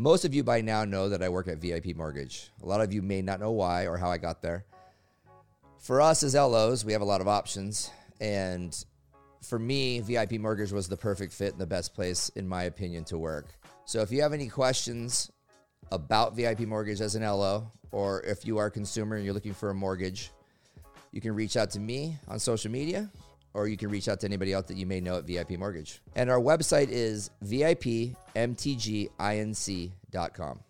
Most of you by now know that I work at VIP Mortgage. A lot of you may not know why or how I got there. For us as LOs, we have a lot of options. And for me, VIP Mortgage was the perfect fit and the best place, in my opinion, to work. So if you have any questions about VIP Mortgage as an LO, or if you are a consumer and you're looking for a mortgage, you can reach out to me on social media or you can reach out to anybody else that you may know at VIP Mortgage. And our website is VIPMTGINC.com.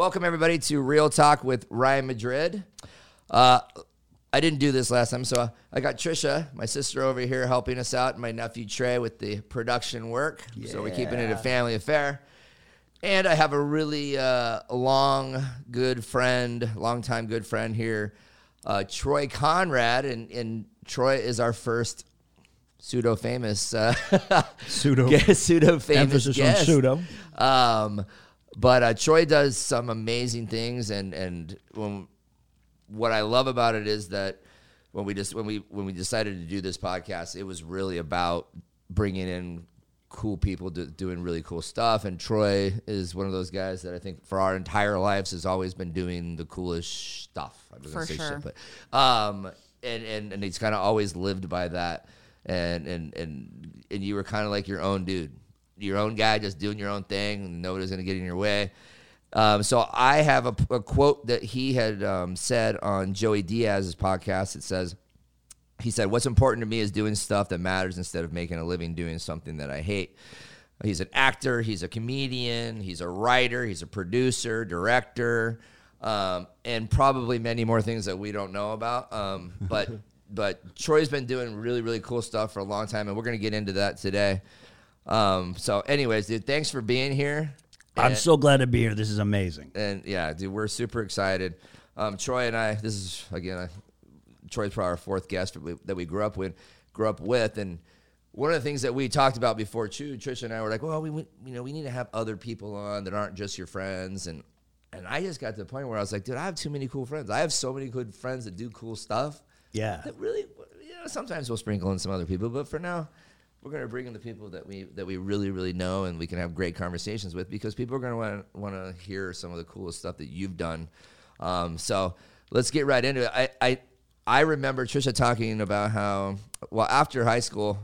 Welcome everybody to Real Talk with Ryan Madrid. Uh, I didn't do this last time, so I got Trisha, my sister over here, helping us out, and my nephew Trey with the production work. So we're keeping it a family affair. And I have a really uh, long, good friend, longtime good friend here, uh, Troy Conrad, and, and Troy is our first pseudo famous uh, Pseudo. pseudo famous Emphasis on pseudo. Um, but uh, Troy does some amazing things, and and when, what I love about it is that when we just when we when we decided to do this podcast, it was really about bringing in cool people do, doing really cool stuff. And Troy is one of those guys that I think for our entire lives has always been doing the coolest stuff. I was gonna For say sure. shit, but um, and and and he's kind of always lived by that. And and and and you were kind of like your own dude, your own guy, just doing your own thing. and Nobody's gonna get in your way. Um, so I have a, a quote that he had um, said on Joey Diaz's podcast. It says, he said, What's important to me is doing stuff that matters instead of making a living doing something that I hate. He's an actor, he's a comedian, he's a writer, he's a producer, director, um, and probably many more things that we don't know about. Um, but but Troy's been doing really, really cool stuff for a long time, and we're going to get into that today. Um, so, anyways, dude, thanks for being here. I'm And- so glad to be here. This is amazing. and yeah, dude, we're super excited. Um, Troy and I, this is again, uh, Troy's probably our fourth guest that we, that we grew up with, grew up with, and one of the things that we talked about before too, Trisha and I were like, well, we, we you know we need to have other people on that aren't just your friends, and and I just got to the point where I was like, dude, I have too many cool friends. I have so many good friends that do cool stuff. Yeah. That really, you know, sometimes we'll sprinkle in some other people, but for now, we're going to bring in the people that we that we really really know and we can have great conversations with because people are going to want want to hear some of the coolest stuff that you've done. Um, so let's get right into it. I I I remember Trisha talking about how well after high school.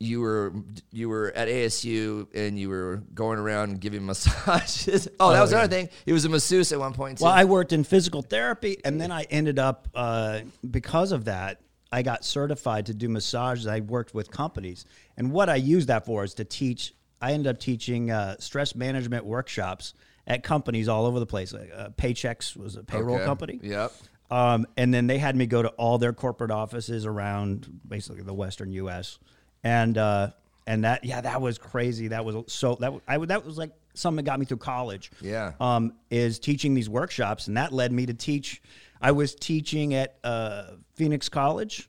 You were you were at ASU and you were going around giving massages. Oh, that Oh, was yeah. another thing. He was a masseuse at one point. Too. Well, I worked in physical therapy, and then I ended up uh, because of that. I got certified to do massages. I worked with companies, and what I used that for is to teach. I ended up teaching uh, stress management workshops at companies all over the place. Like, uh, Paychex was a payroll Okay. company. Yep. Um, and then they had me go to all their corporate offices around basically the Western U.S. And uh, and that yeah, that was crazy. That was so that I would that was like something that got me through college. Yeah. Um, is teaching these workshops, and that led me to teach. I was teaching at uh, Phoenix College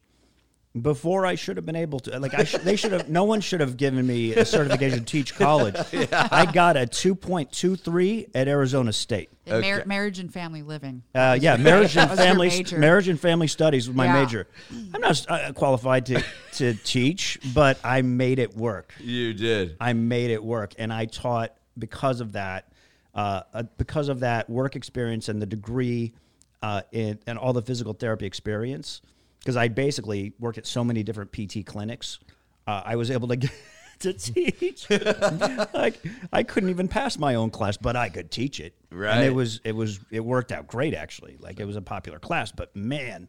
before I should have been able to. Like I, sh- they should have. No one should have given me a certification to teach college. I got a two point two three at Arizona State. In mar- marriage and family living. Uh, yeah, marriage and That was your family marriage and family studies was my Yeah. major. I'm not uh, qualified to to teach, but I made it work. You did. I made it work, and I taught because of that, uh, uh, because of that work experience and the degree, uh, in, and all the physical therapy experience. Because I basically worked at so many different PT clinics, uh, I was able to get to teach. like I couldn't even pass my own class, but I could teach it. Right. and it was it was it worked out great actually. Like it was a popular class, but man.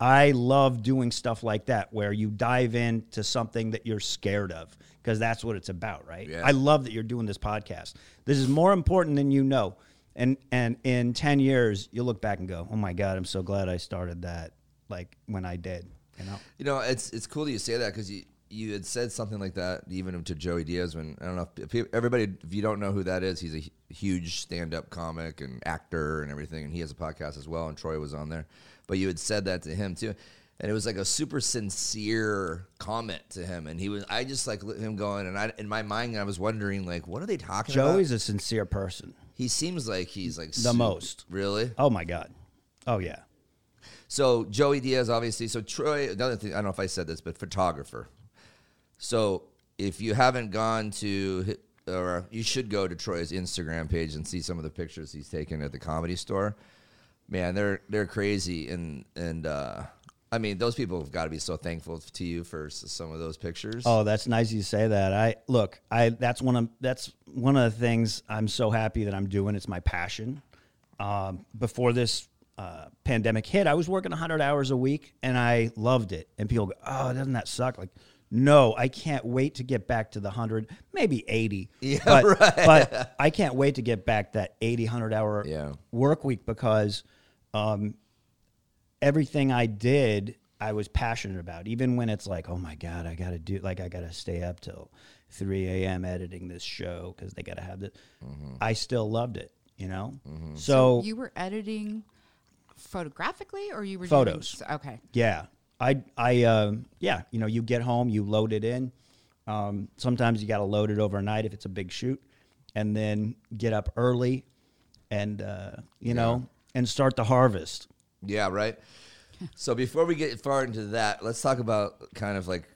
I love doing stuff like that where you dive into something that you're scared of because that's what it's about, right? Yeah. I love that you're doing this podcast. This is more important than you know. And and in 10 years you'll look back and go, "Oh my god, I'm so glad I started that like when I did." You know? You know, it's it's cool that you say that because you you had said something like that even to Joey Diaz when I don't know if, if everybody if you don't know who that is, he's a huge stand-up comic and actor and everything, and he has a podcast as well. And Troy was on there, but you had said that to him too, and it was like a super sincere comment to him, and he was I just like let him going, and I in my mind I was wondering like what are they talking about? Joey's a sincere person. He seems like he's like The most. really. Oh my god. Oh yeah. So Joey Diaz, obviously. So Troy, another thing, I don't know if I said this, but photographer. So if you haven't gone to, or you should go to Troy's Instagram page and see some of the pictures he's taken at the comedy store. Man, they're they're crazy, and and uh, I mean those people have got to be so thankful to you for some of those pictures. Oh, that's nice you say that. I look, I that's one of that's one of the things I'm so happy that I'm doing. It's my passion. Um, before this uh, pandemic hit, I was working 100 hours a week and I loved it. And people go, "Oh, doesn't that suck?" Like, no, I can't wait to get back to the 100, maybe 80. Yeah, but, right. but I can't wait to get back that 80, 100 hour Yeah. work week because um, everything I did, I was passionate about. Even when it's like, oh my god, I got to do like I got to stay up till three a.m. editing this show because they got to have it. I still loved it, you know. So, you were editing photographically, or you were Photos. Doing, okay. yeah, I I um, yeah, you know, you get home, you load it in. Um, sometimes you got to load it overnight if it's a big shoot, and then get up early, and uh, you know, and start the harvest. Yeah, right. So before we get far into that, let's talk about kind of like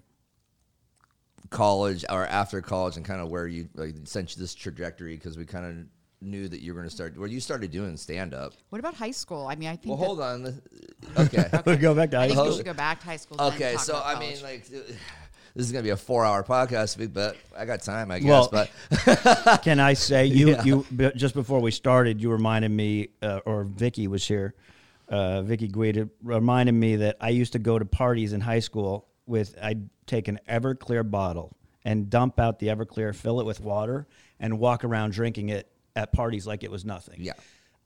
college or after college and kind of where you like sent you this trajectory because we kind of knew that you were going to start where you started doing stand up. What about high school? I mean, I think. Well, hold on. Okay. We'll go back to high I think school. we should go back to high school. okay, so I college. mean like this is going to be a 4-hour podcast, but I got time, I guess, Well- but Can I say you Yeah. you just before we started, you reminded me, uh, or Vicky was here, uh, Vicky Guida reminded me that I used to go to parties in high school with I'd take an Everclear bottle and dump out the Everclear, fill it with water, and walk around drinking it at parties like it was nothing. Yeah.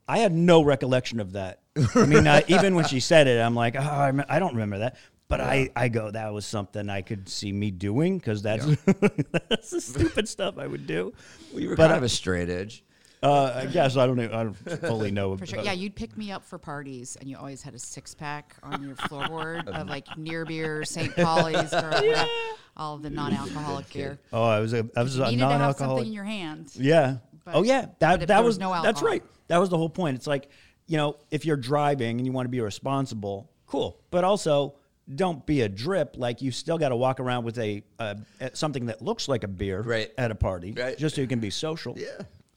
I had no recollection of that. I mean, uh, even when she said it, I'm like, oh, I rem- I don't remember that. But I, I go, that was something I could see me doing because that's, that's the stupid stuff I would do. you were But kind I- of a straight edge. Uh, I guess I don't know. I don't fully know. For sure. Yeah, you'd pick me up for parties, and you always had a six pack on your floorboard of like near beer, St. Pauli's, or whatever, all of the non alcoholic beer. Oh, I was a, I was You a needed to have something in your hand. Yeah. But- oh yeah. but That if that was, was no that's right. That was the whole point. It's like you know, if you're driving and you want to be responsible, cool. But also, don't be a drip. Like you still got to walk around with a, a something that looks like a beer Right. at a party, Right. just so you can be social. Yeah.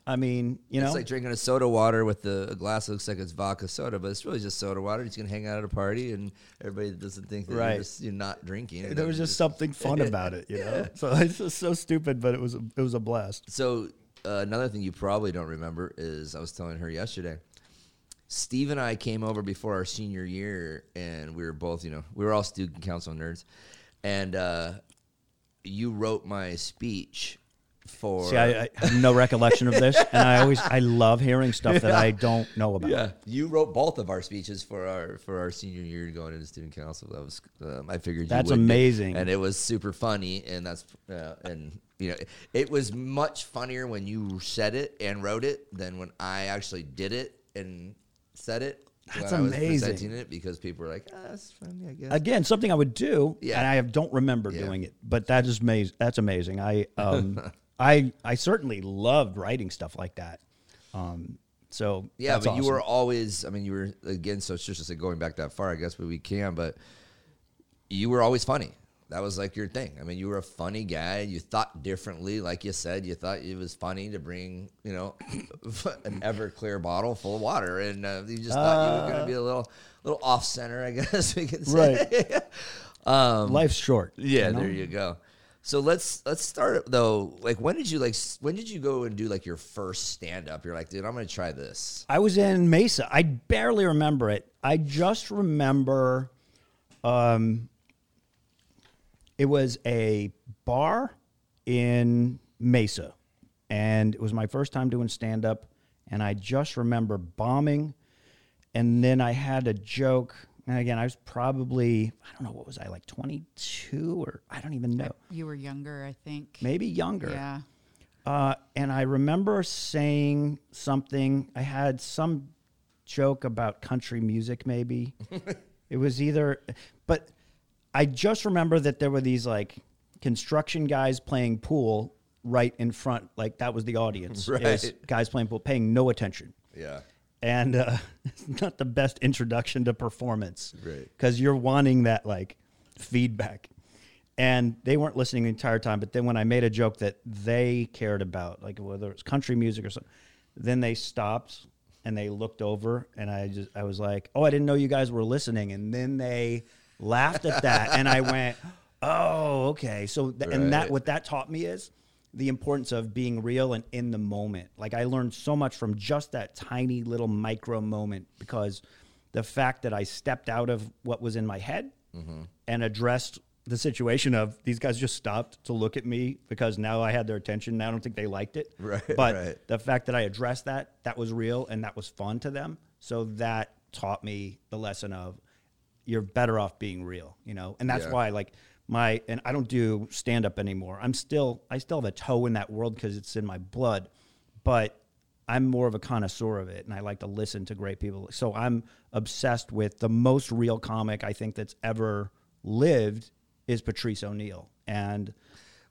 I mean, you know, It's like drinking a soda water with the a glass that looks like it's vodka soda, but it's really just soda water. You're gonna hang out at a party, and everybody doesn't think that Right. you're, just, you're not drinking. there was just something fun about it, you know. So it's just so stupid, but it was it was a blast. So uh, another thing you probably don't remember is I was telling her yesterday. Steve and I came over before our senior year, and we were both, you know, we were all student council nerds, and uh, you wrote my speech for. See, I, I have no recollection of this, and I always I love hearing stuff that I don't know about. Yeah, you wrote both of our speeches for our for our senior year going into student council. That was um, I figured you That's amazing. and it was super funny, and that's uh, and you know it was much funnier when you said it and wrote it than when I actually did it and said it. That's when I was amazing. presenting it because people were like, ah, "That's funny, I guess." Again, something I would do, Yeah. and I don't remember Yeah. doing it, but that is amazing. That's amazing. I um, I I certainly loved writing stuff like that. Um, so Yeah, but you were always. I mean, you were again. So it's just like going back that far, I guess, but we can. But you were always funny. That was like your thing. I mean, you were a funny guy. You thought differently, like you said. You thought it was funny to bring, you know, an Everclear bottle full of water, and uh, you just thought you were going to be a little, little off center, I guess we could say. um, life's short. yeah, you know? there you go. So let's let's start though. Like, when did you like? When did you go and do like your first stand up? You're like, dude, I'm to try this. I was in Mesa. I barely remember it. I just remember um, it was a bar in Mesa. And it was my first time doing stand up. And I just remember bombing. And then I had a joke. And again, I was probably I don't know what was I like 22 or I don't even know, You were younger, I think. maybe younger. Yeah. Uh, and I remember saying something. I had some joke about country music, maybe. it was either, but I just remember that there were these like construction guys playing pool right in front. Like that was the audience. is Right. guys playing pool, paying no attention. Yeah. And uh, it's not the best introduction to performance. Right. Because you're wanting that like feedback and they weren't listening the entire time. But then when I made a joke that they cared about, like whether it's country music or something, then they stopped and they looked over, and I just I was like, "Oh, I didn't know you guys were listening." And then they laughed at that, and I went, "Oh, okay." So th- and that what that taught me is the importance of being real and in the moment. Like I learned so much from just that tiny little micro moment because the fact that I stepped out of what was in my head mm-hmm. and addressed the situation of these guys just stopped to look at me because now I had their attention. Now I don't think they liked it. Right, But right. the fact that I addressed that, that was real and that was fun to them. So that taught me the lesson of you're better off being real, you know? And that's Yeah. why like my and I don't do stand up anymore. I'm still I still have a toe in that world cuz it's in my blood, but I'm more of a connoisseur of it and I like to listen to great people. So I'm obsessed with the most real comic I think that's ever lived is Patrice O'Neal. And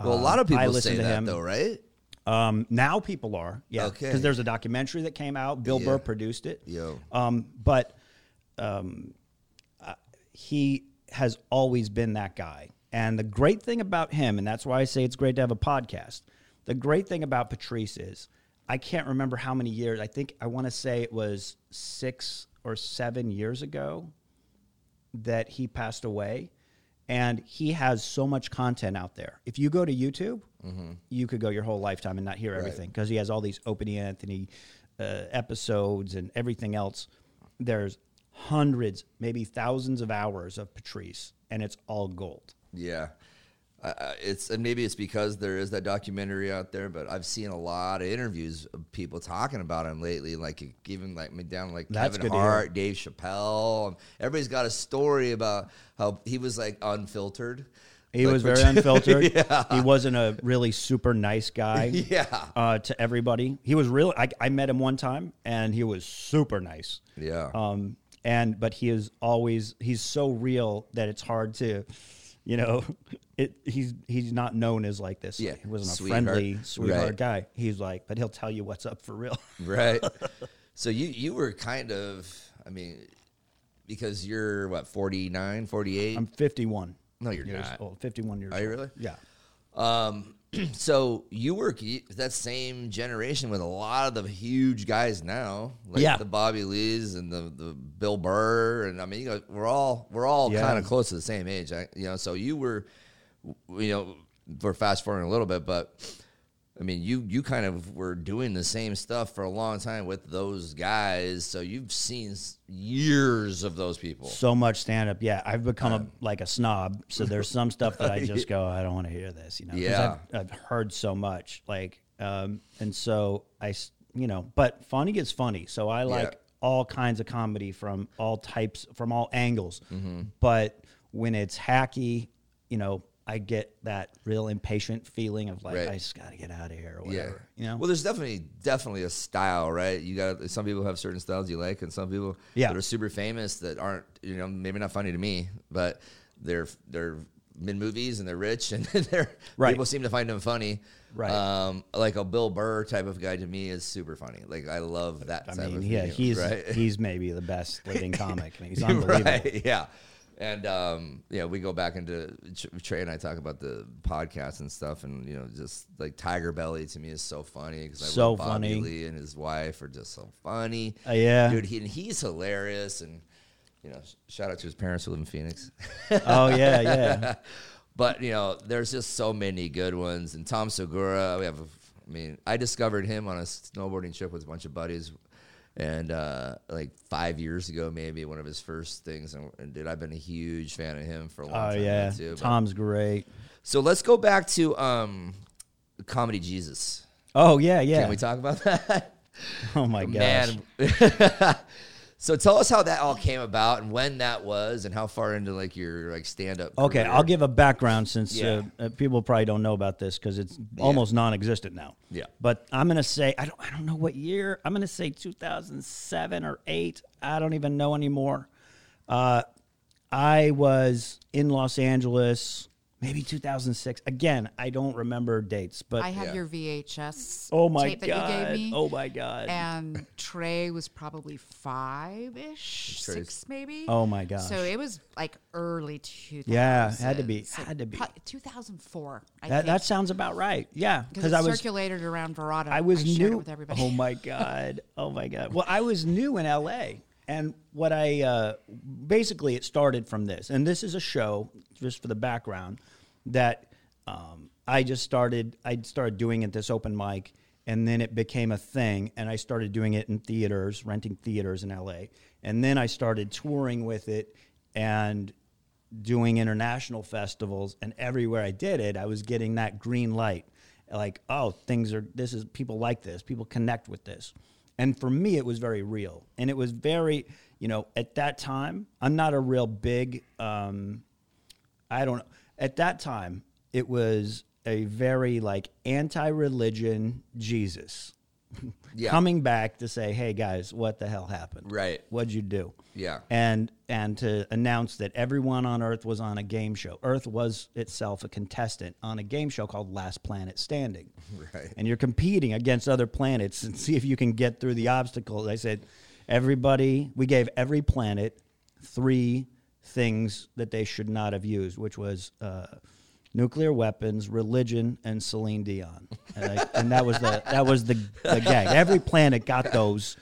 Well, a um, lot of I people listen say to that him. though, right? Um, now people are, yeah, Okay. because there's a documentary that came out. Bill Yeah. Burr produced it. Yo. Um, but um, uh, he has always been that guy. And the great thing about him, and that's why I say it's great to have a podcast. The great thing about Patrice is I can't remember how many years. I think I want to say it was six or seven years ago that he passed away. And he has so much content out there. If you go to YouTube, you could go your whole lifetime and not hear everything because he has all these Opie Anthony uh, episodes and everything else. There's hundreds, maybe thousands of hours of Patrice, and it's all gold. Yeah. Uh, it's and maybe it's because there is that documentary out there, but I've seen a lot of interviews of people talking about him lately, like even like me down like That's Kevin good to hear. Hart, Dave Chappelle. Everybody's got a story about how he was like unfiltered. He Like, was very unfiltered. yeah. He wasn't a really super nice guy. Yeah. Uh, to everybody, he was really. I, I met him one time, and he was super nice. Yeah. Um, and but he is always he's so real that it's hard to, you know, it. He's he's not known as like this. Yeah, he wasn't a sweetheart. friendly sweetheart Right. guy. He's like, but he'll tell you what's up for real. right. So you you were kind of I mean because you're what 49, 48? I'm 51. No, you're years not. old. 51 years. Are you old. really? Yeah. Um, so you were that same generation with a lot of the huge guys now, like Yeah. the Bobby Lees and the, the Bill Burr, and I mean, you know, we're all we're all Yeah. kind of close to the same age, I, you know. So you were, you know, we're fast forwarding a little bit, but I mean, you you kind of were doing the same stuff for a long time with those guys, so you've seen years of those people. So much stand up. Yeah, I've become a, like a snob. So there's some stuff that I just go, I don't want to hear this. You know. Yeah. I've, I've heard so much. Like, um, and so I, you know, but funny gets funny. So I like Yeah. all kinds of comedy from all types, from all angles. Mm-hmm. But when it's hacky, you know, I get that real impatient feeling of like Right. I just got to get out of here or Yeah. whatever. You know. Well, there's definitely definitely a style, right? You got some people have certain styles you like, and some people Yeah. that are super famous that aren't, you know, maybe not funny to me, but they're they're in movies and they're rich and they're Right. people seem to find them funny. Right. Um, like a Bill Burr type of guy to me is super funny. Like I love that. I type mean, of yeah, he's right. he's maybe the best living comic. I mean, he's unbelievable. Right, yeah. And um, yeah, we go back into Trey and I talk about the podcast and stuff, and you know, just like Tiger Belly to me is so funny because I So love Bobby funny. Lee and his wife are just so funny. Uh, yeah. dude, he, and he's hilarious, and you know, shout out to his parents who live in Phoenix. Oh yeah, yeah. but you know, there's just so many good ones. And Tom Segura, we have. A, I mean, I discovered him on a snowboarding trip with a bunch of buddies, and uh, like five years ago, maybe one of his first things. And, and dude, I've been a huge fan of him for a long Oh time. now, yeah. too. Tom's great. so let's go back to um, comedy Jesus. Oh yeah, yeah. Can we talk about that? oh my gosh. Man. So tell us how that all came about and when that was and how far into like your like stand up. Okay, I'll give a background since Yeah. uh, uh, people probably don't know about this because it's almost non-existent now. Yeah. But I'm gonna say I don't I don't know what year. I'm gonna say 2007 or eight. I don't even know anymore. Uh, I was in Los Angeles, maybe 2006. Again, I don't remember dates, but I have Yeah. your VHS oh my tape god, that you gave me. oh my god, and Trey was probably five ish, six maybe. oh my god! So it was like early 2000s. Yeah, had to be, had to be. 2004. I that think. that sounds about right. Yeah, because I it was circulated around Verada. I was shared it new. with everybody. Oh my god! Oh my god! Well, I was new in LA, and what I uh, basically it started from this, and this is a show just for the background that um, I just started. I started doing at this open mic, and then it became a thing, and I started doing it in theaters, renting theaters in LA, and then I started touring with it, and doing international festivals and everywhere I did it, I was getting that green light. Like, oh, things are this is people like this, people connect with this. And for me it was very real. And it was very, you know, at that time, I'm not a real big um I don't know. At that time, it was a very like anti-religion Jesus Yeah. coming back to say, "Hey guys, what the hell happened? Right. What'd you do?" Yeah. and and to announce that everyone on Earth was on a game show. Earth was itself a contestant on a game show called Last Planet Standing. Right. And you're competing against other planets and see if you can get through the obstacles. I said, everybody, we gave every planet three things that they should not have used, which was uh, nuclear weapons, religion, and Celine Dion. And, I, and that was the that was the, the gag. Every planet got those.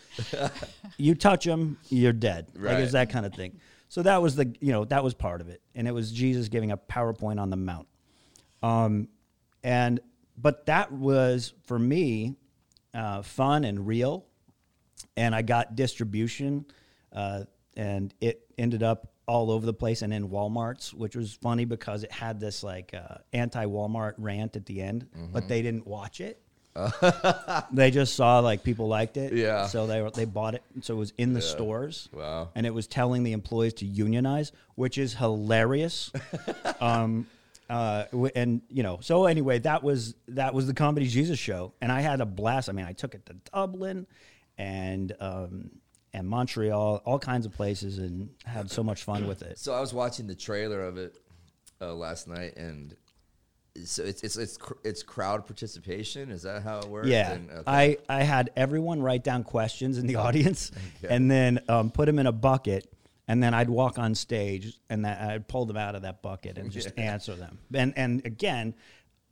You touch them, you're dead. Like Right. it's that kind of thing. So that was the you know that was part of it, and it was Jesus giving a PowerPoint on the mount. Um, and but that was for me uh, fun and real, and I got distribution, uh, and it ended up all over the place and in WalMarts, which was funny because it had this like uh, anti-Walmart rant at the end, but they didn't watch it. they just saw like people liked it, Yeah. So they they bought it, so it was in the stores. Wow. And it was telling the employees to unionize, which is hilarious. um, uh, and you know, so anyway, that was that was the comedy Jesus show, and I had a blast. I mean, I took it to Dublin, and um, and Montreal, all kinds of places, and had so much fun with it. So I was watching the trailer of it uh, last night, and so it's it's it's cr- it's crowd participation. Is that how it works? Yeah, And, okay. I I had everyone write down questions in the audience, and then um, put them in a bucket, and then I'd walk on stage, and that I'd pull them out of that bucket and just answer them. And and again,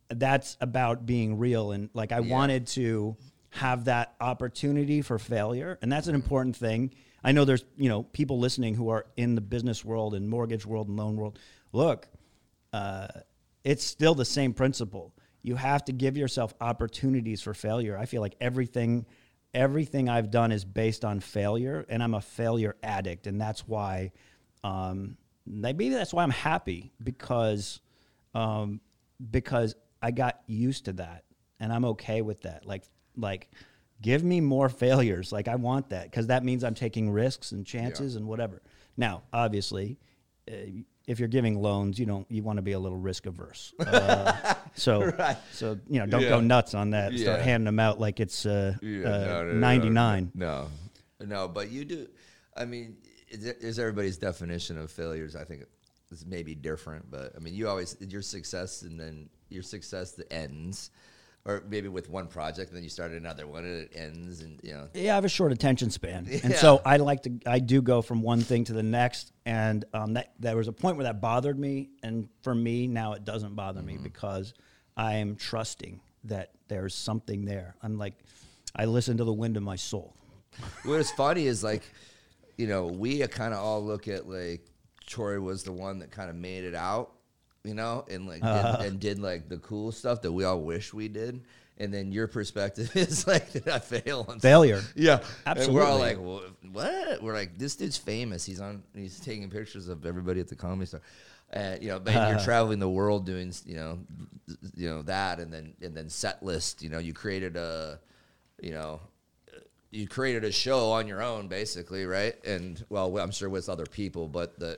that's about being real, and like I wanted to have that opportunity for failure, and that's an important thing. I know there's you know people listening who are in the business world and mortgage world and loan world. Look, uh, it's still the same principle. You have to give yourself opportunities for failure. I feel like everything, everything I've done is based on failure, and I'm a failure addict, and that's why, um, maybe that's why I'm happy because, um, because I got used to that, and I'm okay with that. Like, like, give me more failures. Like I want that because that means I'm taking risks and chances and whatever. Now, obviously, uh, if you're giving loans, you don't you want to be a little risk averse. Uh, so Right. so you know don't Yeah. go nuts on that. Start handing them out like it's uh, Yeah, uh, no, no, no, 99. No, no, no, but you do. I mean, is, is everybody's definition of failures? I think is maybe different, but I mean, you always your success and then your success that ends, or maybe with one project, and then you start another one and it ends, and you know. Yeah, I have a short attention span, and so I like to. I do go from one thing to the next, and um, that there was a point where that bothered me, and for me now it doesn't bother Mm-hmm. me because I am trusting that there's something there. I'm like, I listen to the wind of my soul. What's funny is like, you know, we kind of all look at like Troy was the one that kind of made it out, you know, and like did, and did like the cool stuff that we all wish we did. And then your perspective is like, did I fail? On Failure. Yeah, And we're all Absolutely. like, well, what? We're like, this dude's famous. He's on. He's taking pictures of everybody at the comedy store. Uh, you know, but you're traveling the world doing, you know, you know that, and then and then set list. You know, you created a, you know, you created a show on your own, basically, right? And well, I'm sure with other people, but the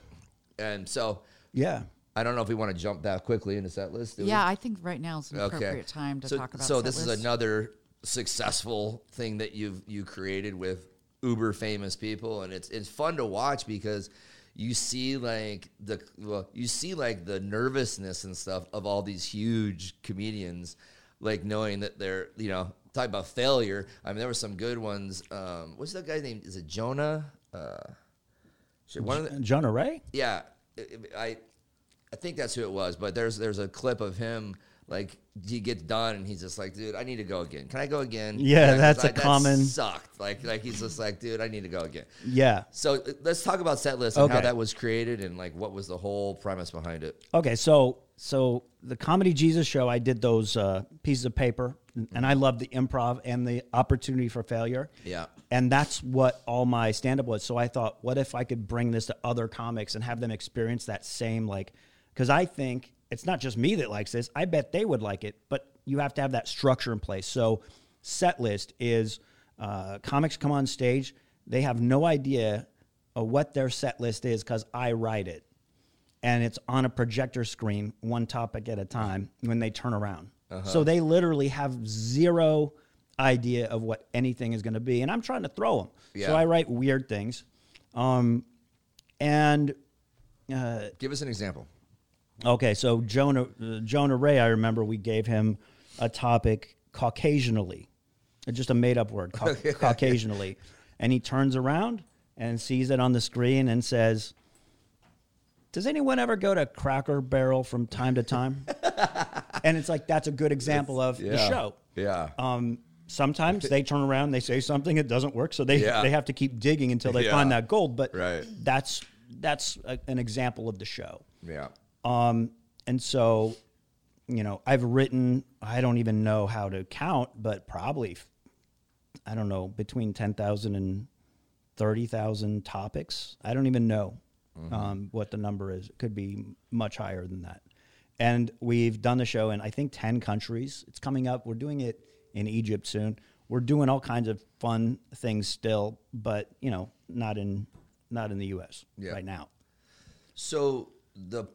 and so Yeah. I don't know if we want to jump that quickly into set list. do we? Yeah, I think right now is an appropriate time to so, talk about. So set this lists. is another successful thing that you've you created with uber famous people, and it's it's fun to watch because you see like the well, you see like the nervousness and stuff of all these huge comedians, like knowing that they're you know talking about failure. I mean, there were some good ones. Um, what's that guy's name? Is it Jonah? Uh, shit, one of the, Jonah Ray? yeah, I- I I think that's who it was. But there's there's a clip of him like he gets done and he's just like, dude, I need to go again. Can I go again? Yeah, that's a a common- sucked. Like like he's just like, dude, I need to go again. Yeah. So uh, let's talk about set list and how that was created and like what was the whole premise behind it. Okay, so so the comedy Jesus show, I did those uh, pieces of paper, and I love the improv and the opportunity for failure. Yeah. and that's what all my stand up was. So I thought, what if I could bring this to other comics and have them experience that same like? Because I think it's not just me that likes this. I bet they would like it, but you have to have that structure in place. So set list is uh, comics come on stage, they have no idea what their set list is because I write it and it's on a projector screen, one topic at a time when they turn around. So they literally have zero idea of what anything is going to be, and I'm trying to throw them. Yeah. So I write weird things, um, and uh, Give us an example. Okay, so Jonah uh, Jonah Ray, I remember we gave him a topic Caucasianally, just a made up word, Cau- Caucasianally, and he turns around and sees it on the screen and says. Does anyone ever go to Cracker Barrel from time to time? and it's like that's a good example of the show. Yeah. Um, sometimes they turn around, they say something, it doesn't work, so they Yeah. they have to keep digging until they Yeah. find that gold. But Right. that's that's a, an example of the show. yeah. Um, and so, you know, I've written. I don't even know how to count, but probably, I don't know, between ten thousand and thirty thousand topics. I don't even know um, what the number is. It could be much higher than that. And we've done the show in I think ten countries. It's coming up. We're doing it in Egypt soon. We're doing all kinds of fun things still, but you know, not in not in the U.S. Yeah. right now. So the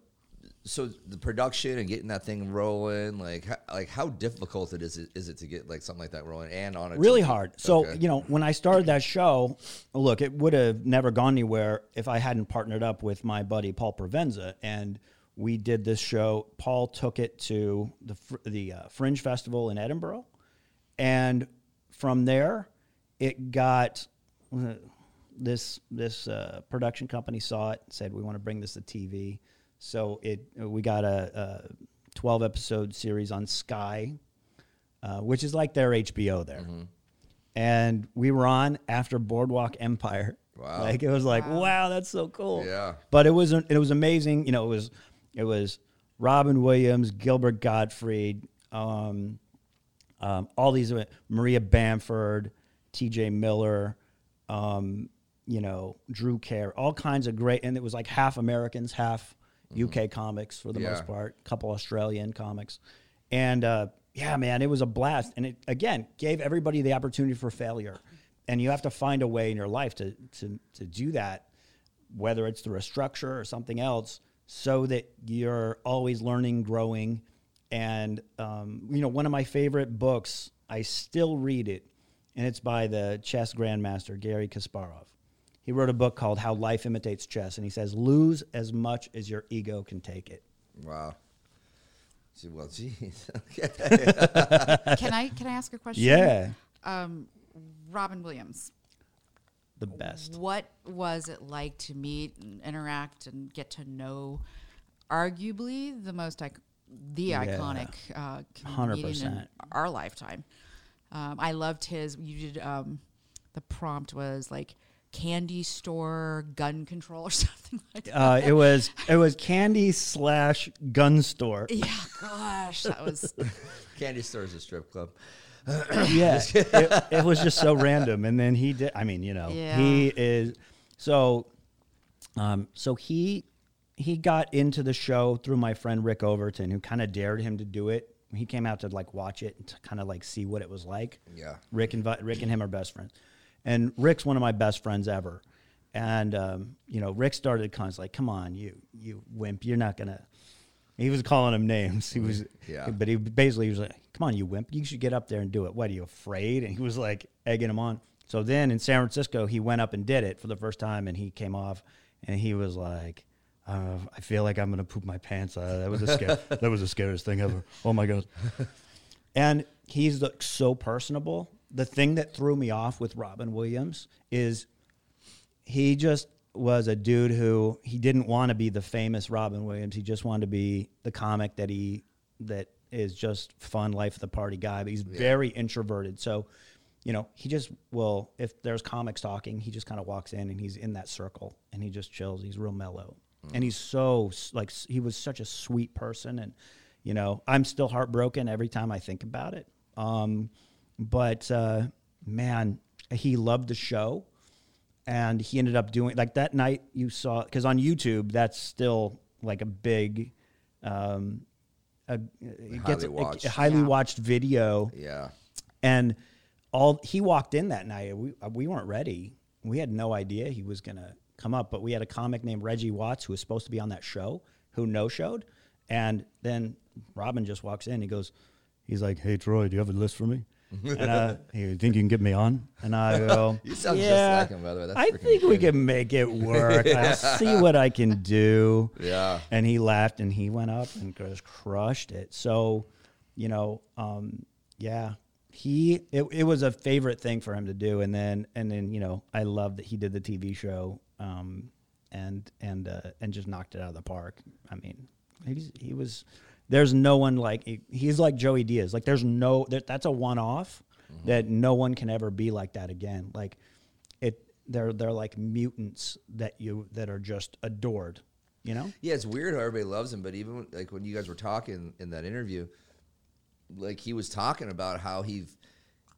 so the production and getting that thing rolling, like how, like how difficult it is is it to get like something like that rolling and on a really TV? hard. So Okay. you know, when I started that show, look, it would have never gone anywhere if I hadn't partnered up with my buddy Paul Provenza, and we did this show. Paul took it to the the uh, Fringe Festival in Edinburgh, and from there, it got uh, this this uh, production company saw it, said we want to bring this to TV. So it we got a, a twelve episode series on Sky, uh, which is like their HBO there. Mm-hmm. And we were on after Boardwalk Empire. Wow. Like it was like, wow, that's so cool. Yeah. But it was it was amazing. You know, it was it was Robin Williams, Gilbert Gottfried, um, um, all these Maria Bamford, T.J. Miller, um, you know, Drew Carey, all kinds of great. And it was like half Americans, half UK comics for the Yeah. most part, a couple Australian comics, and uh, yeah, man, it was a blast. And it again gave everybody the opportunity for failure. And you have to find a way in your life to to to do that whether it's through a structure or something else, so that you're always learning, growing. And, um, you know, one of my favorite books, I still read it, and it's by the chess grandmaster, Garry Kasparov. He wrote a book called How Life Imitates Chess, and he says, lose as much as your ego can take it. Wow. Gee, Well, geez. Can I can I ask a question? Yeah. Um, Robin Williams. The best. What was it like to meet and interact and get to know, arguably the most ic- the Yeah. iconic uh, comedian in 100%. our lifetime? Um, I loved his. You did. Um, the prompt was like candy store gun control or something like that. Uh, it was it was candy slash gun store. yeah, gosh, that was Candy store is a strip club. yeah, it, it was just so random. And then he did. I mean, you know, Yeah. he is so. Um, so he he got into the show through my friend Rick Overton, who kind of dared him to do it. He came out to like watch it and to kind of like see what it was like. Yeah. Rick and Rick and him are best friends, And Rick's one of my best friends ever. And um, you know, Rick started kind of like, "Come on, you you wimp, you're not gonna." He was calling him names. He was, Yeah. But he basically he was like, "Come on, you wimp, you should get up there and do it. What are you afraid?" And he was like egging him on. So then in San Francisco, he went up and did it for the first time, and he came off, and he was like, uh, "I feel like I'm gonna poop my pants. Uh, that was a scare. that was the scariest thing ever. Oh my god!" And he's like, so personable. The thing that threw me off with Robin Williams is he just was a dude who he didn't want to be the famous Robin Williams. He just wanted to be the comic that he that is just fun, life of the party guy. But he's very introverted. So, you know, he just will if there's comics talking, he just kind of walks in and he's in that circle and he just chills. He's real mellow. And he's so like he was such a sweet person and you know, I'm still heartbroken every time I think about it. Um, but uh, man, he loved the show and he ended up doing like that night you saw because on YouTube that's still like a big um a, it gets Highly a- watched. a highly Yeah. watched video Yeah. and all he walked in that night we we weren't ready we had no idea he was going to come up but we had a comic named Reggie Watts who was supposed to be on that show who no showed and then Robin just walks in he goes he's like hey Troy do you have a list for me and uh, you think you can get me on? And I go, You sound just yeah, like him, by the way. That's I think we can make it work. I'll see what I can do. Yeah. And he laughed and he went up and just crushed it. So, you know, um, yeah, he it, it was a favorite thing for him to do. And then and then you know I love that he did the TV show um, and and uh, and just knocked it out of the park. I mean, he's, he was. There's no one like he's like Joey Diaz. Like there's no that, that's a one off mm-hmm. that no one can ever be like that again. Like it they're they're like mutants that you that are just adored. You know? Yeah, it's weird how everybody loves him, but even like when you guys were talking in that interview, like he was talking about how he,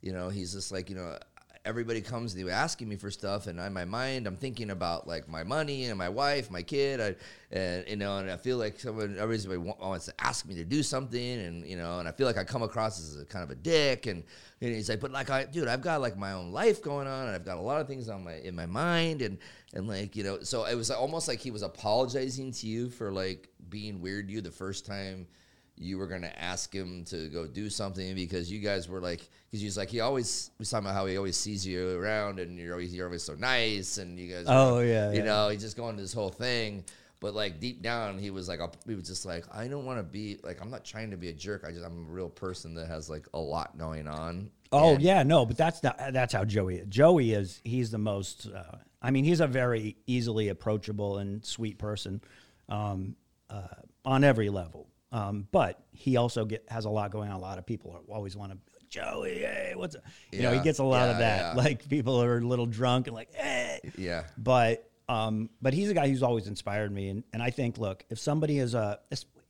you know, he's just like you know, everybody comes to you asking me for stuff, and in my mind, I'm thinking about like my money and my wife, my kid, I, and you know, and I feel like someone everybody wants to ask me to do something, and you know, and I feel like I come across as a kind of a dick, and, and he's like, but like I, dude, I've got like my own life going on, and I've got a lot of things on my in my mind, and and like you know, so it was almost like he was apologizing to you for like being weird to you the first time you were gonna ask him to go do something because you guys were like because he's like he always was talking about how he always sees you around and you're always you're always so nice and you guys Oh, were- yeah, you yeah. know he's just going to this whole thing but like deep down he was like he was just like I don't want to be like I'm not trying to be a jerk I just I'm a real person that has like a lot going on Oh And- yeah, no, but that's not that's how Joey is. Joey is he's the most. Uh, I mean, he's a very easily approachable and sweet person um, uh, on every level. Um, but he also get has a lot going on. A lot of people are, always want to Joey, hey, what's up? You know, he gets a lot of that. yeah. Like people are a little drunk and like, hey, yeah but um, but he's a guy who's always inspired me, and, and I think, look, if somebody is a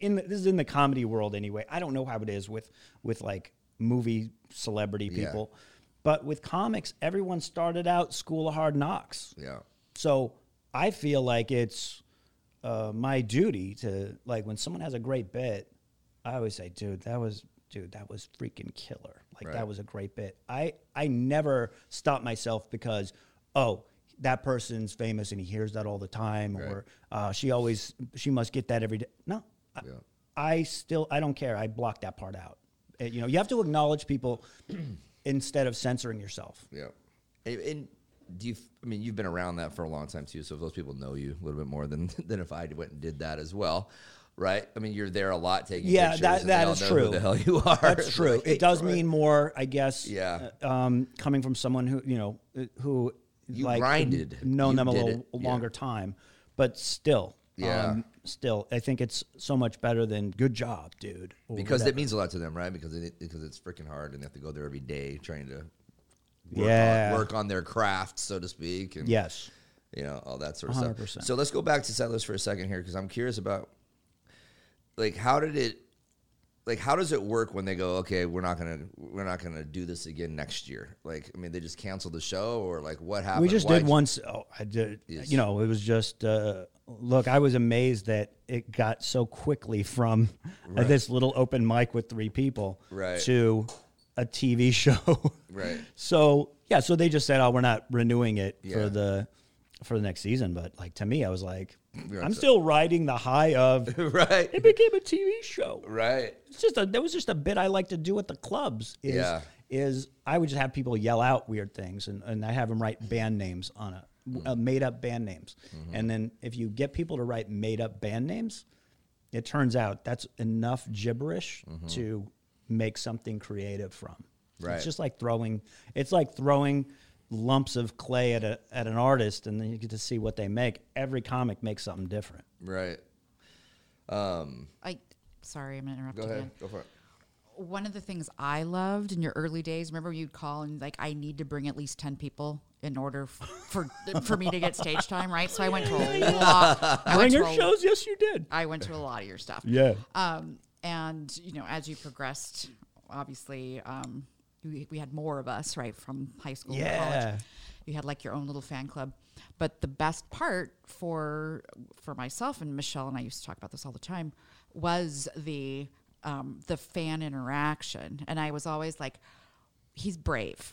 in the, this is in the comedy world anyway. I don't know how it is with with like movie celebrity Yeah. people, but with comics, everyone started out School of Hard Knocks. yeah So I feel like it's uh, my duty to like when someone has a great bit, I always say, dude, that was dude, that was freaking killer. Like Right. that was a great bit. I I never stop myself because oh that person's famous and he hears that all the time Right. or uh, she always she must get that every day. No, I, Yeah. I still I don't care. I block that part out. Uh, you know, you have to acknowledge people instead of censoring yourself. Yeah. And, and do you? I mean, you've been around that for a long time too. So if those people know you a little bit more than than if I went and did that as well, right? I mean, you're there a lot taking Yeah, pictures. that- that is true. The hell you are? That's true. like, it does Troy. mean more, I guess. Yeah. uh, um, coming from someone who you know uh, who You like grinded. known You them a little it. Yeah. longer time, but still, Yeah. um, still, I think it's so much better than "good job, dude." because whatever. it means a lot to them, right? Because it, because it's freaking hard and they have to go there every day trying to work Yeah. on, work on their craft, so to speak. And, yes, you know all that sort of stuff. 100%. So let's go back to set list for a second here because I'm curious about like how did it like how does it work when they go okay we're not gonna we're not gonna do this again next year like I mean they just canceled the show or like what happened? we just Why'd did once. Oh, I did. Yes. You know, it was just uh, look. I was amazed that it got so quickly from uh, this little open mic with three people Right. to a TV show. Right. So yeah, so they just said, "Oh, we're not renewing it Yeah. for the for the next season." But like to me, I was like, You're I'm upset. still riding the high of right. it became a TV show. Right. It's just a that was just a bit I like to do at the clubs. Is, Yeah. is I would just have people yell out weird things, and, and I have them write band names on a mm-hmm. uh, made up band names, mm-hmm. and then if you get people to write made up band names, it turns out that's enough gibberish mm-hmm. to make something creative from. Right. It's just like throwing. It's like throwing lumps of clay at a at an artist, and then you get to see what they make. Every comic makes something different. Right. Um, I sorry, I'm gonna interrupt go again. ahead. Go for it. One of the things I loved in your early days, remember when you'd call and like, I need to bring at least ten people in order f- for for me to get stage time, right? So I went to a lot. I went to your a- shows, yes, you did. I went to a lot of your stuff. Yeah. Um, and you know, as you progressed, obviously, um, we, we had more of us, right, from high school, Yeah. college. You had like your own little fan club. But the best part for for myself and Michelle and I used to talk about this all the time was the um, the fan interaction, and I was always like, he's brave.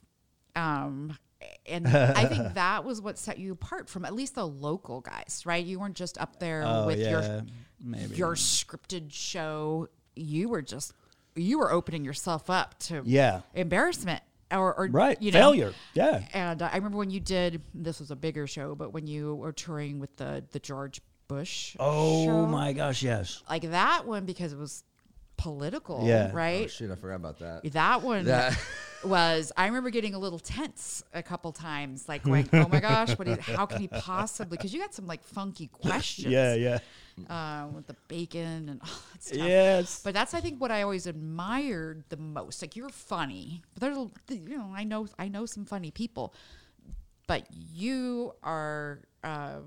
Um, and I think that was what set you apart from at least the local guys, right? You weren't just up there Oh, with your maybe. your scripted show, you were just you were opening yourself up to Yeah. embarrassment or, or Right. you know, Failure. Yeah. And uh, I remember when you did this was a bigger show, but when you were touring with the the George Bush, Oh show, my gosh, yes. like that one because it was political, Yeah. Oh, right? shit, I forgot about that. That one That- was. I remember getting a little tense a couple times, like going, "Oh my gosh, what? Is, how can he possibly?" Because you got some like funky questions, Yeah, yeah. uh, with the bacon and all that stuff. Yes. But that's I think what I always admired the most. Like you're funny, but there's you know I know I know some funny people, but you are uh,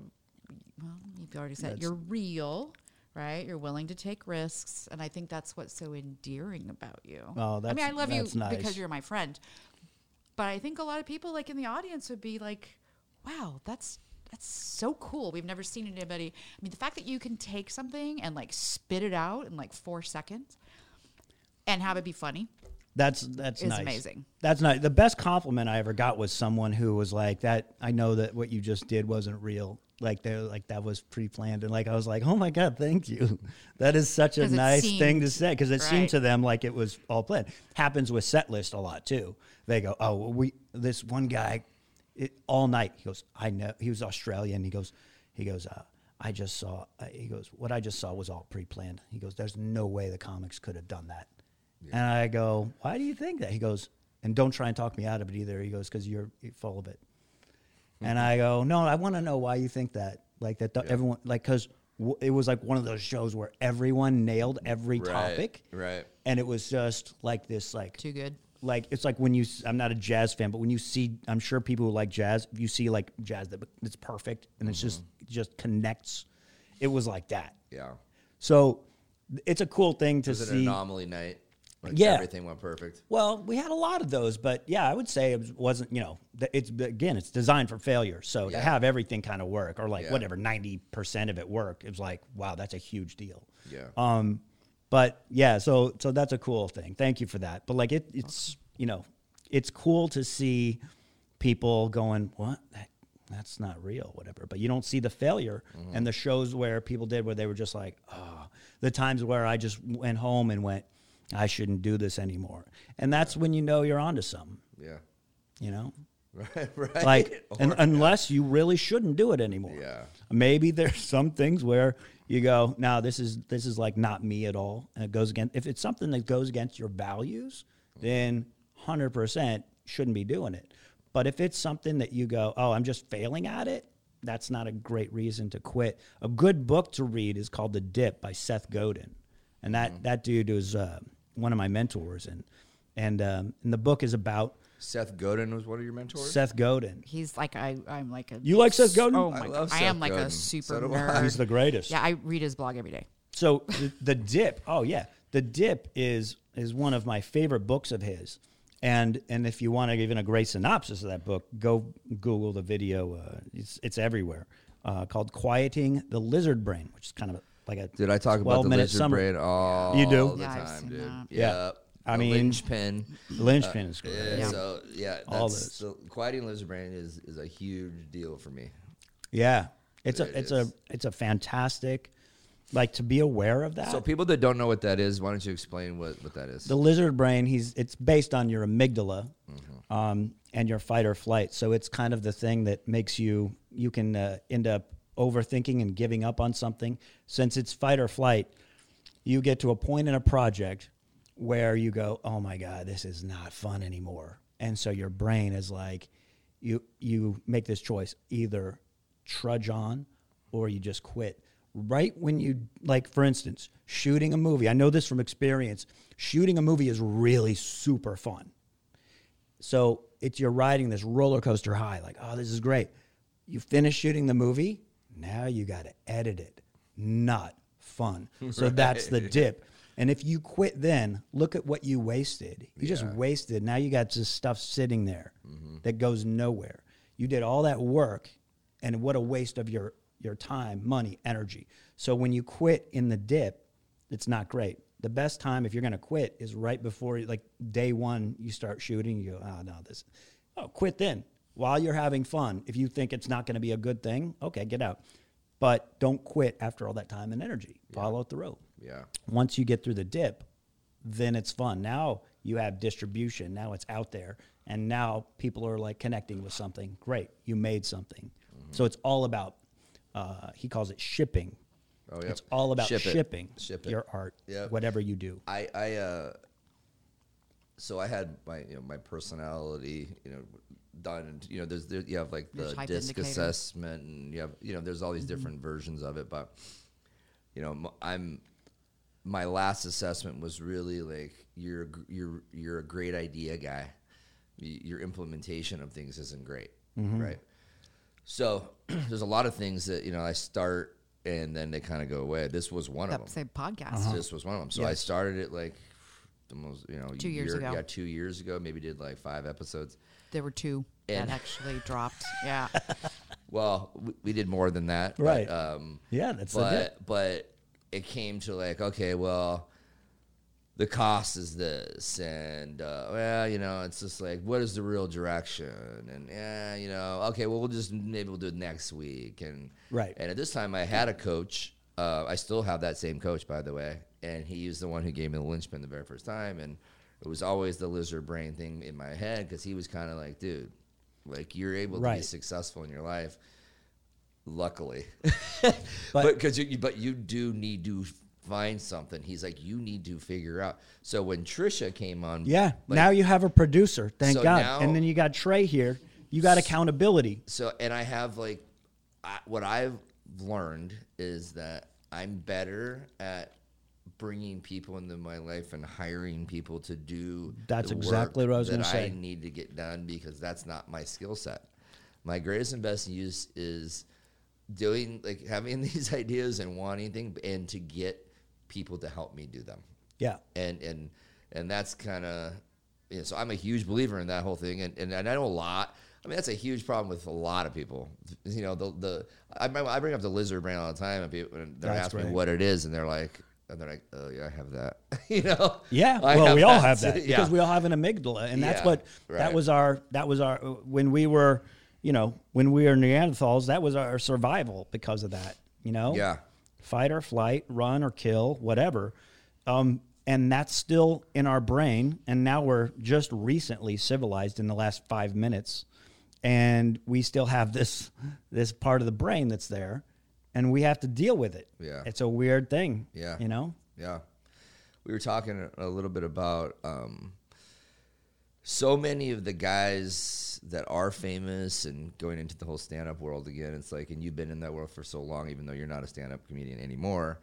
well you've already said you're real, right? You're willing to take risks, and I think that's what's so endearing about you. Oh, that's I mean I love you nice. because you're my friend, but I think a lot of people like in the audience would be like, wow, that's. That's so cool. We've never seen anybody. I mean, the fact that you can take something and like spit it out in like four seconds and have it be funny. That's that's Is nice. amazing. That's nice. The best compliment I ever got was someone who was like that. I know that what you just did wasn't real. Like they like that was pre-planned, and like I was like, oh my god, thank you. That is such a nice thing to say because it seemed to them like it was all planned. Happens with set list a lot too. They go, oh, well, we this one guy, it, all night. He goes, I know he was Australian. He goes, he goes, uh, I just saw. Uh, he goes, what I just saw was all pre-planned. He goes, there's no way the comics could have done that. And I go, why do you think that? He goes, and don't try and talk me out of it either. He goes, because you're, you're full of it. And I go, no, I want to know why you think that. Like that, everyone, like, because w- it was like one of those shows where everyone nailed every Right, topic, right. And it was just like this, like, Too good. like it's like when you. I'm not a jazz fan, but when you see, I'm sure people who like jazz, you see like jazz that it's perfect and it's just Mm-hmm. it just connects. It was like that. Yeah. So it's a cool thing to Was it an see. anomaly night? Like Yeah. Everything went perfect. Well, we had a lot of those, but yeah, I would say it was- wasn't. You know, it's again, it's designed for failure. So to have everything kind of work, or like Yeah. whatever ninety percent of it work, it was like, wow, that's a huge deal. Yeah. Um, but yeah, so so that's a cool thing. Thank you for that. But like it, it's you know, it's cool to see people going, what? That, that's not real, whatever. But you don't see the failure and the shows where people did where they were just like, oh, the times where I just went home and went, I shouldn't do this anymore. And that's when you know you're onto something, Yeah. you know? Right. Right. Like, Or- un unless you really shouldn't do it anymore. Yeah. Maybe there's some things where you go, now this is this is like not me at all, and it goes against. If it's something that goes against your values, then hundred percent shouldn't be doing it. But if it's something that you go, oh, I'm just failing at it, that's not a great reason to quit. A good book to read is called The Dip by Seth Godin, and that that dude was uh, one of my mentors, and and um, and the book is about Seth Godin was one of your mentors. Seth Godin. He's like I, I'm like a. You like Seth Godin? Oh I my! love I Seth am like Godin. a super So nerd. He's the greatest. Yeah, I read his blog every day. So the, the dip. Oh yeah, the dip is is one of my favorite books of his. And and if you want to even a great synopsis of that book, go Google the video. Uh, it's it's everywhere. Uh, called "Quieting the Lizard Brain," which is kind of like a Did I talk about the minute lizard summary. brain all You do? the Yeah, I've time, seen dude? that. Yeah. Yep. I a mean, linchpin. linchpin is great. Yeah, Yeah. So yeah, All that's, this. So quieting lizard brain is is a huge deal for me. Yeah, it's It a it's is. a it's a fantastic, like to be aware of that. So people that don't know what that is, why don't you explain what, what that is? the lizard brain, he's it's based on your amygdala, Mm-hmm. um, and your fight or flight. So it's kind of the thing that makes you you can uh, end up overthinking and giving up on something. Since it's fight or flight, you get to a point in a project where you go, "Oh my god, this is not fun anymore," and so your brain is like, you you make this choice either trudge on or you just quit. Right when you like, for instance, shooting a movie. I know this from experience. Shooting a movie is really super fun. So it's you're riding this roller coaster high, like, oh, this is great. You finish shooting the movie, now you got to edit it. Not fun. So that's the dip. And if you quit then, look at what you wasted. You just wasted. Now you got this stuff sitting there mm-hmm. that goes nowhere. You did all that work, and what a waste of your your time, money, energy. So when you quit in the dip, it's not great. The best time if you're going to quit is right before like day 1 you start shooting, you go, "Oh, no, this Oh, quit then. While you're having fun. If you think it's not going to be a good thing, okay, get out. But don't quit after all that time and energy. Follow it through. yeah. Once you get through the dip, then it's fun. Now you have distribution. Now it's out there. And now people are like connecting with something. Great. You made something. So it's all about, uh, he calls it shipping. Oh, yeah. It's all about Ship it. shipping Ship it. your art, Yep. whatever you do. I I uh so I had my you know my personality you know done and you know there's there, you have like the disc indicator. assessment and you have you know there's all these mm-hmm. different versions of it but you know i'm my last assessment was really like you're you're you're a great idea guy your implementation of things isn't great mm-hmm. right so there's a lot of things that you know I start and then they kind of go away this was one of them same podcast. Uh-huh. this was one of them. So I started it like the most, you know, Two years year- ago. Yeah, two years ago. Maybe did like five episodes. There were two And- that actually dropped. Yeah. Well, we, we did more than that, but, Right. um, Yeah, that's the dip. but but it came to like, okay, well, the cost is this, and uh, well, you know, it's just like, what is the real direction? And yeah, you know, okay, well, we'll just maybe we'll do it next week, and Right. And at this time, I had a coach. Uh, I still have that same coach, by the way, and he was the one who gave me the linchpin the very first time, and it was always the lizard brain thing in my head because he was kind of like, dude, like you're able to be successful in your life. Luckily, But- but because you, but you do need to find something. He's like, you need to figure out. So when Trisha came on, Yeah. like, now you have a producer. Thank So God. now- and then you got Trey here. You got accountability. so and I have like I, what I've learned is that I'm better at bringing people into my life and hiring people to do That's exactly what I was gonna say. I need to get done because that's not my skill set. My greatest and best use is doing like having these ideas and wanting things and to get people to help me do them Yeah. and and and that's kind of you know, so I'm a huge believer in that whole thing, and, and I know a lot. I mean, that's a huge problem with a lot of people. You know, the the I, bring- I bring up the lizard brain all the time, and people and they're That's asking right. me what it is, and they're like, and they're like, oh yeah, I have that. you know? Yeah, I well, we all have that Yeah. because we all have an amygdala, and that's Yeah, what that was our that was our when we were, you know, when we were Neanderthals, that was our survival because of that. You know, Yeah. fight or flight, run or kill, whatever, um, and that's still in our brain. And now we're just recently civilized in the last five minutes, and we still have this this part of the brain that's there, and we have to deal with it. Yeah. it's a weird thing. Yeah. you know. Yeah. We were talking a little bit about um, so many of the guys that are famous and going into the whole stand up world again. It's like, and you've been in that world for so long, even though you're not a stand up comedian anymore.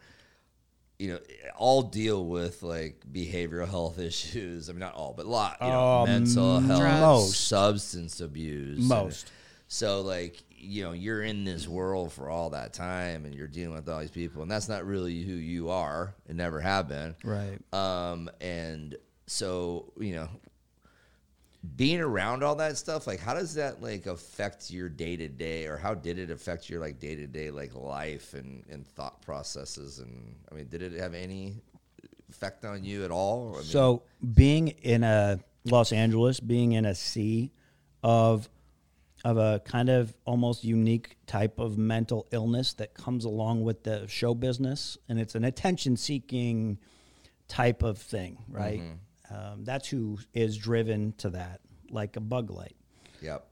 You know, all deal with like behavioral health issues. I mean, not all, but a lot. You know, Um, mental health, most. substance abuse, and- Most. so like you know you're in this world for all that time and you're dealing with all these people and that's not really who you are and never have been. Right. Um and so, you know, being around all that stuff, like how does that like affect your day to day or how did it affect your like day to day like life and, and thought processes and I mean, did it have any effect on you at all? I mean, So being in a Los Angeles, being in a sea of of a kind of almost unique type of mental illness that comes along with the show business, and it's an attention seeking type of thing, right? Um, that's who is driven to that, like a bug light. yep.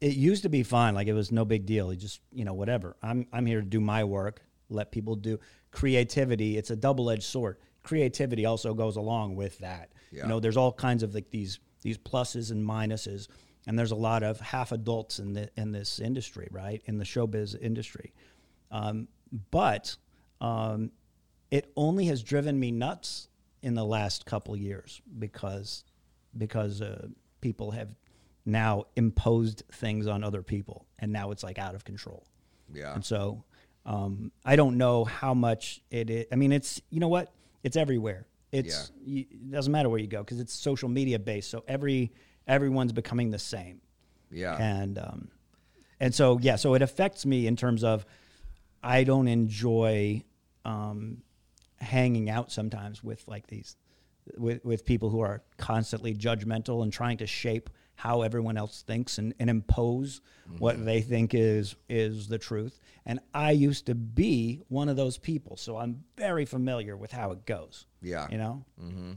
it used to be fine like it was no big deal you just you know whatever i'm i'm here to do my work let people do creativity it's a double-edged sword creativity also goes along with that Yeah. you know there's all kinds of like these these pluses and minuses and there's a lot of half adults in the in this industry right? In the showbiz industry. Um, but um, it only has driven me nuts in the last couple years because because uh, people have now imposed things on other people and now it's like out of control. Yeah. and so um, i don't know how much it is i mean it's you know what? It's everywhere it's you, it doesn't matter where you go because it's social media based so every everyone's becoming the same yeah. and um, and so yeah, so it affects me in terms of I don't enjoy um, hanging out sometimes with like these with with people who are constantly judgmental and trying to shape how everyone else thinks and, and impose what mm-hmm. they think is is the truth. And I used to be one of those people, so I'm very familiar with how it goes. Yeah. You know? Mm-hmm.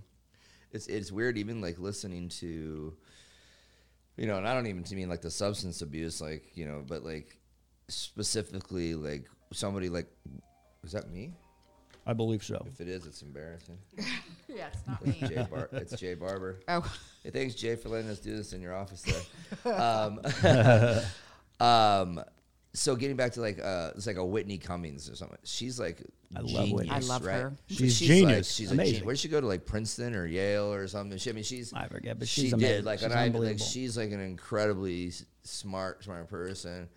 it's it's weird even like listening to you know and i don't even mean like the substance abuse like you know but like specifically like somebody like is that me I believe so. if it is it's embarrassing Yeah, it's not it's me. jay, Bar- it's jay barber Oh, hey, thanks jay for letting us do this in your office there um, um so getting back to like uh it's like a whitney cummings or something she's like I love genius, Whitney. I love right? her. She's like- genius. she's Amazing. a genius. Where did she go to? Like Princeton or Yale or something? She, I mean, she's I forget, but she she's did amazing. like She's an Ivy. Like unbelievable. she's like an incredibly smart, smart person.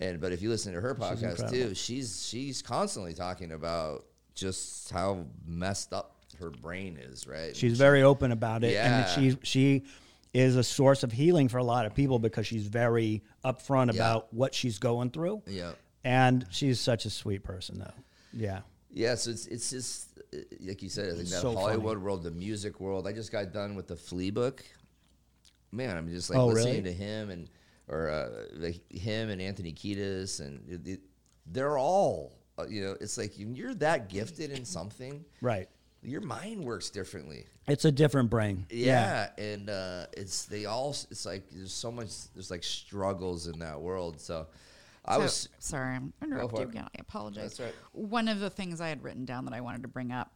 And but if you listen to her podcast incredible. too, she's she's constantly talking about just how messed up her brain is. Right? She's very open about it, Yeah. and she she is a source of healing for a lot of people because she's very upfront Yeah. about what she's going through. yeah. And she's such a sweet person, though. Yeah. Yeah, so it's it's just uh, like you said. I think that So Hollywood world, the music world. I just got done with the Flea book. Man, I'm just like Oh, listening really? to him and or uh, like him and Anthony Kiedis, and it, it- they're all uh, you know. It's like when you're that gifted in something, Right. your mind works differently. It's a different brain. Yeah, and uh, it's they all. It's like there's so much. There's like struggles in that world. So I So- was sorry, I'm interrupting you again. I apologize. That's right. One of the things I had written down that I wanted to bring up,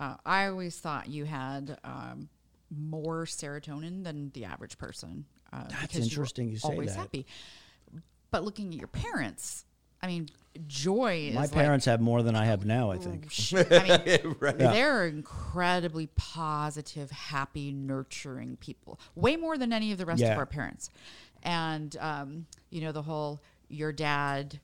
uh, I always thought you had um, more serotonin than the average person. Uh, That's because you interesting you say always that. happy. But looking at your parents, I mean, joy My is parents have more than I have now, I think. I mean, right. they're incredibly positive, happy, nurturing people. Way more than any of the rest Yeah. of our parents. And um, you know the whole your dad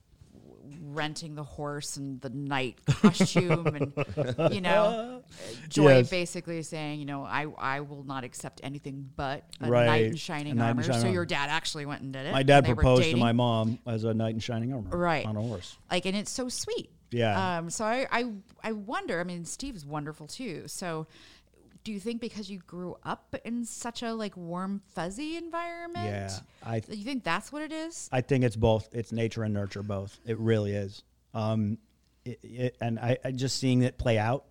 renting the horse and the knight costume and you know joy Yes. basically saying you know I, I will not accept anything but a Right. knight in shining knight in armor shining so your dad actually went and did it My dad proposed to my mom as a knight in shining armor Right. on a horse. like and it's so sweet Yeah. um so I, I i wonder i mean steve's wonderful too so do you think because you grew up in such a like warm fuzzy environment Yeah. I you think that's what it is I think it's both. It's nature and nurture both. It really is. Um, it, it, and I, I just seeing it play out.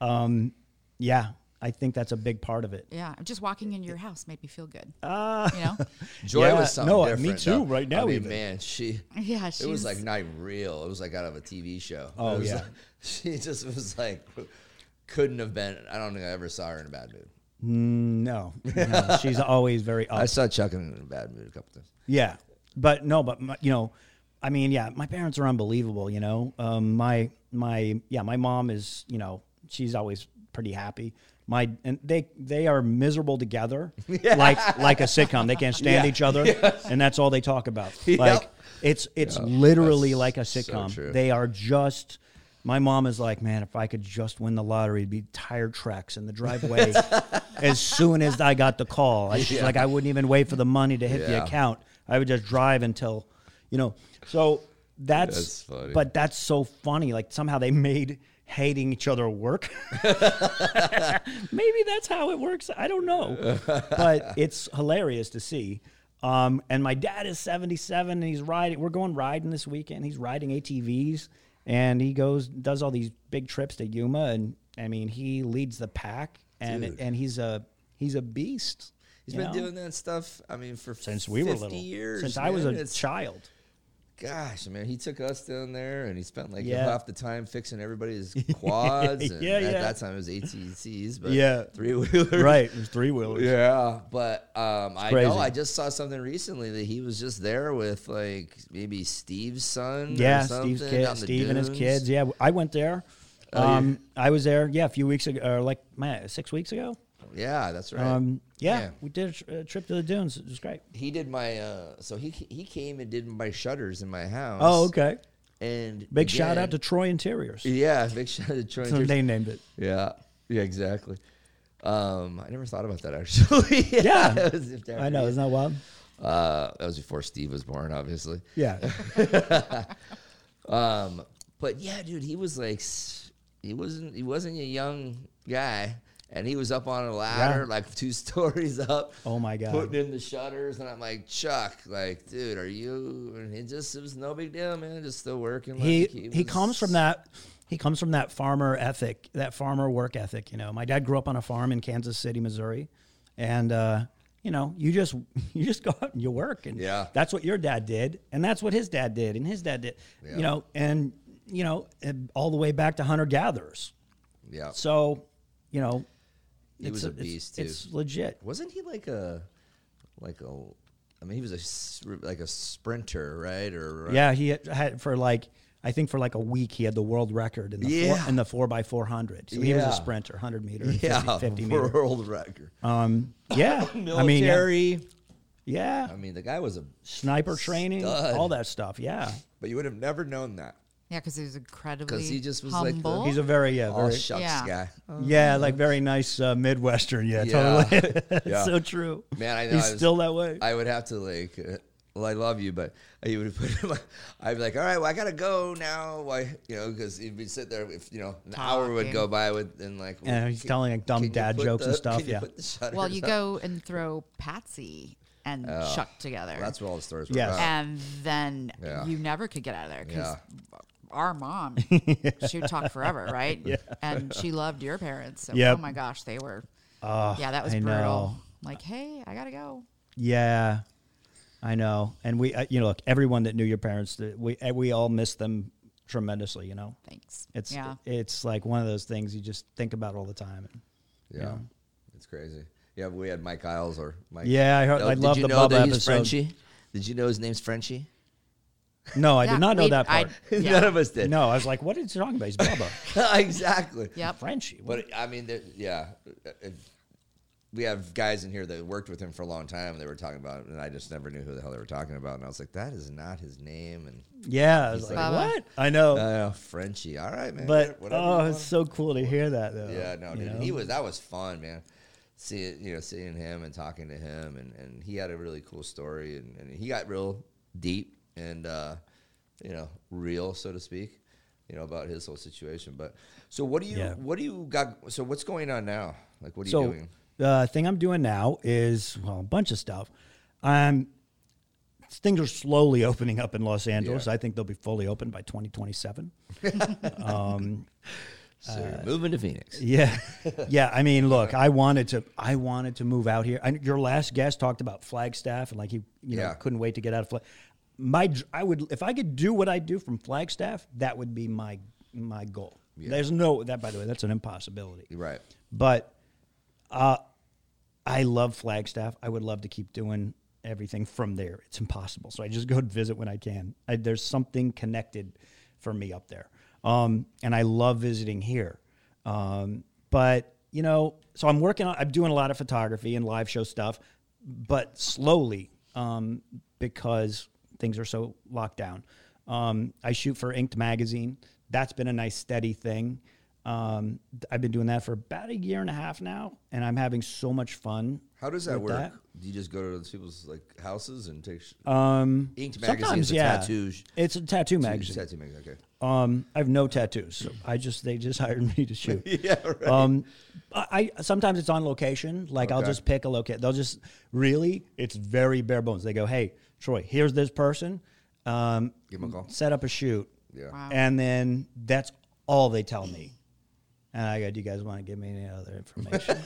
Um, yeah, I think that's a big part of it. yeah just walking into your house made me feel good Uh, you know Joy Yeah, was something no, me too, though. right now I mean, even. man, she. yeah It was like not real. It was like out of a TV show. Oh, It was yeah. like- she just was like, couldn't have been. I don't think I ever saw her in a bad mood. no, no, she's always very up. I saw Chuck in a bad mood a couple times. Yeah, but no, but my, you know, I mean, yeah, my parents are unbelievable. You know, um, my my yeah, my mom is you know she's always pretty happy. My and they they are miserable together, yeah. like like a sitcom. They can't stand Yeah. each other, and that's all they talk about. Yep. Like it's it's literally that's like a sitcom. true. they are just. My mom is like, man, if I could just win the lottery, it'd be tire tracks in the driveway as soon as I got the call. She's like, I wouldn't even wait for the money to hit the account. I would just drive until, you know. So that's, That's funny. but that's so funny. Like somehow they made hating each other work. Maybe that's how it works. I don't know, but it's hilarious to see. Um, and my dad is 77 and he's riding. We're going riding this weekend. He's riding ATVs and he goes does all these big trips to Yuma and I mean he leads the pack and Dude. and he's a he's a beast. He's been know? doing that stuff. I mean, for since we were little. years. since I was a. It's- child. Gosh, man, he took us down there, and he spent like Yeah. half the time fixing everybody's quads. and Yeah, at yeah. that time it was ATCs, but Yeah. three wheelers. right, it was three wheelers. Yeah, but um, I crazy. know I just saw something recently that he was just there with like maybe Steve's son. Yeah, or something Steve's kid, Steve and his kids. Yeah, I went there. Oh, Um, I was there. Yeah, a few weeks ago, or like man, six weeks ago. Yeah, that's right. Um, yeah, Yeah. we did a, tr- a trip to the dunes. It was great. he did my uh, so he he came and did my shutters in my house. Oh, okay. And Big shout out to Troy Interiors. yeah, big shout out to Troy. So Interiors. they named it. Yeah, yeah, exactly. Um, I never thought about that actually. Yeah. it was I know, isn't that wild? Uh, that was before Steve was born, obviously. Yeah. Um, but yeah, dude, he was like, he wasn't, he wasn't a young guy, and he was up on a ladder, Yeah. like two stories up. Oh my God. Putting in the shutters, and I'm like, Chuck, like, dude, are you? And it just, it was no big deal, man. Just still working. he like, he, was- comes from that he comes from that farmer ethic that farmer work ethic you know my dad grew up on a farm in kansas city missouri and uh, you know you just you just go out and you work and Yeah. that's what your dad did and that's what his dad did and his dad did Yeah. you know and you know all the way back to hunter gatherers Yeah, so you know He was a it's- beast, it's, too. legit wasn't he like a, like a, I mean, he was a like a sprinter, right? Or yeah he had, had for like I think for like a week he had the world record in the Yeah. four, in the four by four hundred. So he was a sprinter, hundred meter, yeah, 50, 50 meter. world record. Um, yeah, I mean, yeah, Military. yeah, I mean, the guy was a, sniper training, all that stuff. Yeah, but you would have never known that. Yeah, because he was incredibly 'Cause he just was like the- humble. he's a very yeah, All very shucks Yeah. guy. yeah, like very nice uh, Midwestern. Yeah, Yeah. totally. Yeah. so true. Man, I know. He's I was- still that way. I would have to like. Uh, well, I love you, but you would put him. I'd be like, all right, well, I gotta go now. Why, you know, because he'd be sit there. If you know, an hour would go by with, and like, Yeah, he's can- telling, like, dumb dad put jokes and stuff, can you yeah. put the shutters well, you up? go and throw Patsy and Chuck together. That's what all the stories were Yes. about. and then Yeah. you never could get out of there because Yeah. Our mom, she would talk forever, right? And she loved your parents. So, Yep. oh my gosh, they were. Oh, yeah, that was I brutal. know. Like, hey, I gotta go. Yeah, I know. And we, uh, you know, look, everyone that knew your parents, we uh, we all miss them tremendously. You know, Thanks. it's yeah. it's like one of those things you just think about all the time. And, yeah, Yeah. it's crazy. Yeah, we had Mike Isles or Mike. Yeah, I heard- I did love you the know Bubba that he's episode. Frenchie? Did you know his name's Frenchie? No, I Yeah, did not know we- that I- part. yeah. None of us did. No, I was like, what is he talking about? He's Bubba. exactly. Yep. Frenchie. But I mean, there- yeah, if- we have guys in here that worked with him for a long time. and They were talking about it, and I just never knew who the hell they were talking about. And I was like, that is not his name. And yeah, I was like, like- what? I know. uh, Frenchie, all right, man. but whatever you oh, want. it's so cool to hear that though. yeah, no, you dude, know? he was that was fun, man. Seeing you know, seeing him and talking to him, and, and he had a really cool story, and, and he got real deep and uh, you know real, so to speak, you know about his whole situation. But so, what do you Yeah. what do you got? So, what's going on now? Like, what are so you doing? the thing I'm doing now is well, a bunch of stuff. Um, things are slowly opening up in Los Angeles. Yeah. I think they'll be fully open by 2027. um, So you're moving to Phoenix. Yeah, yeah. I mean, look, I wanted to, I wanted to move out here. I, your last guest talked about Flagstaff and like he, you know, Yeah. couldn't wait to get out of Flag. My, I would, if I could do what I do from Flagstaff, that would be my my goal. There's no that, by the way, that's an impossibility. Right. But uh, I love Flagstaff. I would love to keep doing everything from there. It's impossible. So I just go visit when I can. I, there's something connected for me up there. Um, and I love visiting here. Um, but, you know, so I'm working on, I'm doing a lot of photography and live show stuff, but slowly um, because things are so locked down. Um, I shoot for Inked Magazine. That's been a nice steady thing. Um, I've been doing that for about a year and a half now, and I'm having so much fun. How does that work? that. Do you just go to those people's like houses and take sh- Um, inked sometimes, magazines, yeah. It's a tattoo magazine. Tattoo magazine. Okay. Um, I have no tattoos. So I just they just hired me to shoot. yeah. Right. Um, I, I sometimes it's on location. Like I'll just pick a location. They'll just really, it's very bare bones. They go, "Hey, Troy, here's this person. Um, Give 'em a call. Set up a shoot, yeah. Wow. and then that's all they tell me. And I go, "Do you guys want to give me any other information?"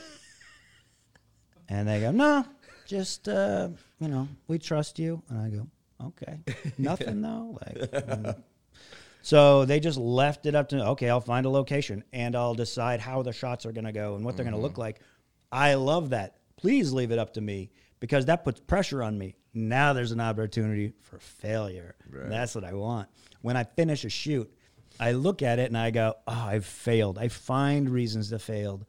and they go, "No, just uh, you know, we trust you." And I go, "Okay, nothing though." Like, mm. so they just left it up to okay. I'll find a location and I'll decide how the shots are going to go and what they're going to look like. I love that. Please leave it up to me because that puts pressure on me. Now there's an opportunity for failure. Right. That's what I want. When I finish a shoot, I look at it and I go, "Oh, I've failed." I find reasons to failed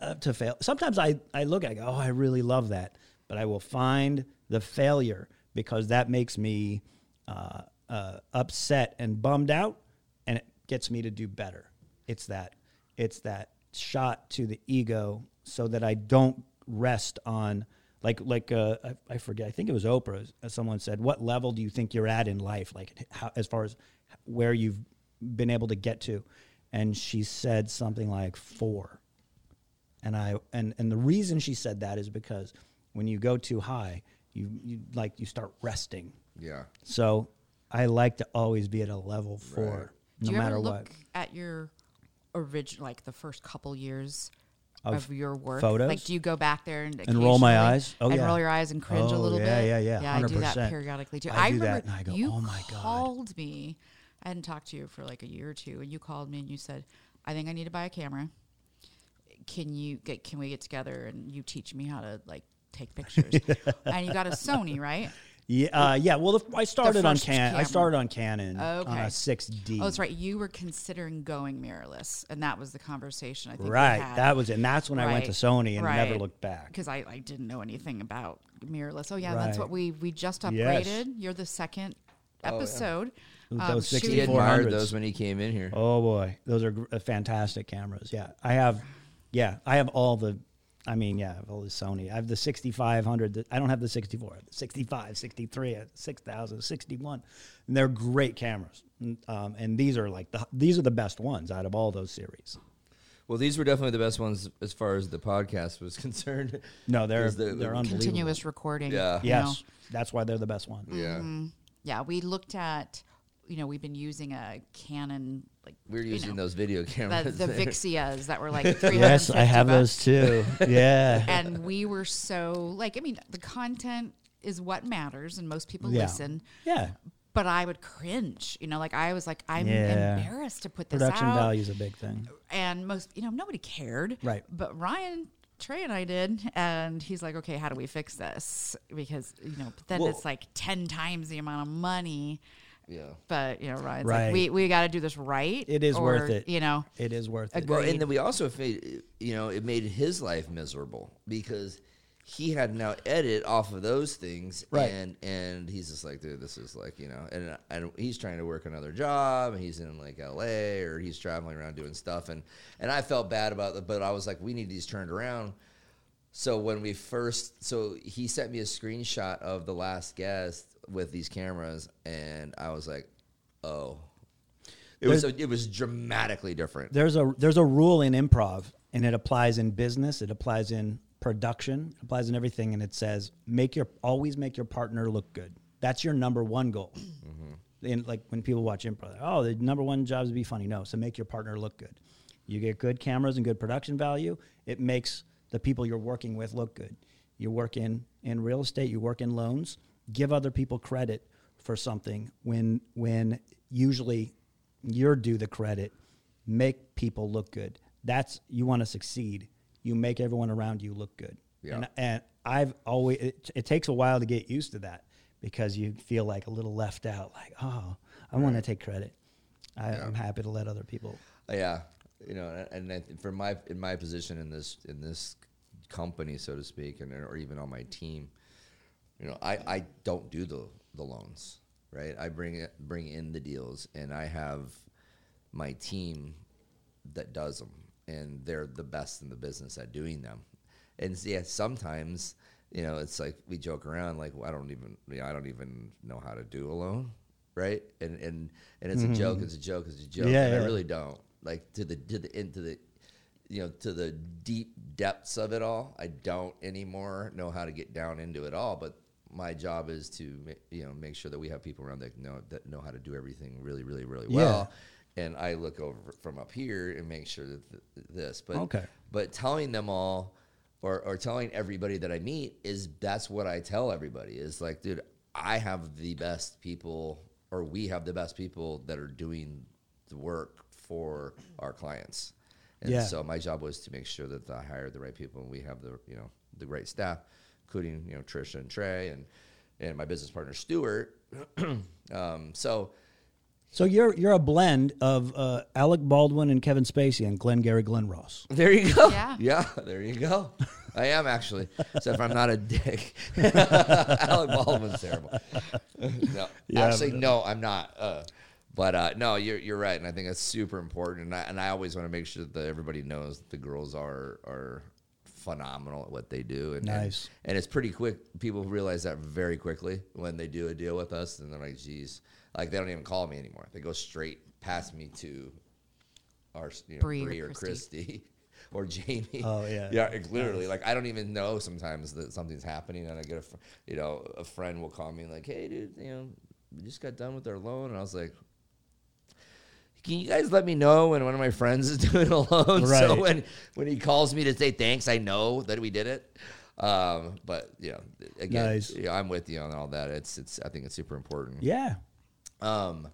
uh, to fail. Sometimes I I look at it, I go, "Oh, I really love that," but I will find the failure because that makes me uh, uh, upset and bummed out, and it gets me to do better. It's that it's that shot to the ego so that I don't rest on like like uh, I, I forget I think it was Oprah uh, someone said what level do you think you're at in life? Like how, as far as where you've been able to get to? And she said something like 4 and I and and the reason she said that is because when you go too high you you like you start resting. Yeah. so I like to always be at a level 4 Right. no Do you matter ever what. at your original, like the first couple years Of of, your work? photos? Like, do you go back there and And roll my eyes? Oh, and yeah. roll your eyes and cringe a Oh, little yeah, bit. yeah, yeah, Yeah, I do that periodically too. I that remember and I go, you "Oh my God." called me. I hadn't talked to you for like a year or two, and you called me and you said, "I think I need to buy a camera. Can you get? Can we get together and you teach me how to like take pictures?" and you got a Sony, right? Yeah, uh, yeah. Well, the, I started on first Can. I started on Canon on Okay. a 6D. Oh, that's right. You were considering going mirrorless, and that was the conversation I think. we Right, had. that was it. And that's when I went to Sony and never looked back. because I, I didn't know anything about mirrorless. Oh yeah, that's what we we just Yes. upgraded. You're the second yeah. episode. Those um, 60 He 64 admired 400s. those when he came in here. Oh boy, those are uh, fantastic cameras. Yeah, I have. Yeah, I have all the. I mean, yeah, I have all the Sony. I have the 6500. the- I don't have the 64. I have the 65, 63, uh, 6000, 61. And they're great cameras. Um, and these are like the these are the best ones out of all those series. Well, these were definitely the best ones as far as the podcast was concerned. No, they're 'Cause the- they're the unbelievable. continuous recording. Yeah. you Yes, know. that's why they're the best one. Yeah. yeah. We looked at, you know, we've been using a Canon like we're using know, those video cameras. the there. Vixias that were like 350 Yes, I have bucks. those too. Yeah. and we were so like I mean the content is what matters and most people Yeah. listen yeah. but I would cringe you know like I was like I'm Yeah. embarrassed to put this Production out value is a big thing. and most you know nobody cared Right. but Ryan Trey and I did and he's like okay how do we fix this because you know but then Well- it's like 10 times the amount of money yeah. but you know Ryan's Right. like we, we got to do this right It is or, worth it. you know It is worth it. Agree. Well, and then we also made, you know, it made his life miserable because he had to now edit off of those things, Right. And and he's just like, dude, this is like, you know, and and he's trying to work another job, and he's in like L.A. or he's traveling around doing stuff, and and I felt bad about it, but I was like, we need these turned around. So when we first, so he sent me a screenshot of the last guest with these cameras, and I was like, oh. It was it was dramatically different. there's a there's a rule in improv and it applies in business it applies in production it applies in everything and it says make your always make your partner look good. That's your number one goal. Mm-hmm. And like when people watch improv oh the number one job is to be funny. No so make your partner look good. You get good cameras and good production value it makes the people you're working with look good. You work in in real estate you work in loans give other people credit for something when when usually you're due the credit make people look good. That's you want to succeed. You make everyone around you look good. Yeah. and, and i've always it, it takes a while to get used to that because you feel like a little left out like oh i want to take credit. I, i'm happy to let other people Uh, Yeah, you know, and, and I for my in my position in this in this company, so to speak, and or even on my team, you know, I, I don't do the the loans, right? I bring it bring in the deals, and I have my team that does them, and they're the best in the business at doing them. and yeah, sometimes you know it's like we joke around like well, I don't even you know, I don't even know how to do a loan, right? And and and it's a joke, it's a joke, it's a joke. Mm-hmm. Yeah, yeah. I really don't like to the to the into the you know to the deep depths of it all. I don't anymore know how to get down into it all, but my job is to you know make sure that we have people around that know that know how to do everything really really really well Yeah. and I look over from up here and make sure that th- this but Okay. but telling them all or, or telling everybody that I meet is that's what I tell everybody is like, dude, I have the best people or we have the best people that are doing the work for our clients. And Yeah. so my job was to make sure that I hired the right people and we have the you know the great staff, including you know Trisha and Trey and and my business partner Stuart. um, so So you're you're a blend of uh, Alec Baldwin and Kevin Spacey and Glengarry Glen Ross. There you go. Yeah. Yeah, there you go. I am actually. Except if I'm not a dick. Alec Baldwin's terrible. No, Yeah, actually, but- no, I'm not. Uh, but uh, no, you're you're right, and I think that's super important. And I, and I always want to make sure that everybody knows the girls are are phenomenal at what they do. And, and- Nice. And, it's pretty quick. People realize that very quickly when they do a deal with us, and they're like, "Geez," like they don't even call me anymore. They go straight past me to our you know, Bree or Bree or Christy. Christy or Jamie. Oh, yeah. yeah. It's literally, like I don't even know sometimes that something's happening, and I get a, fr- you know, a friend will call me like, "Hey, dude, you know, we just got done with our loan," and I was like. Can you guys let me know when one of my friends is doing a loan? So Right. when when he calls me to say thanks, I know that we did it. Um, but you know, again, Nice. yeah, I'm with you on all that. It's it's I think it's super important. Yeah. Um,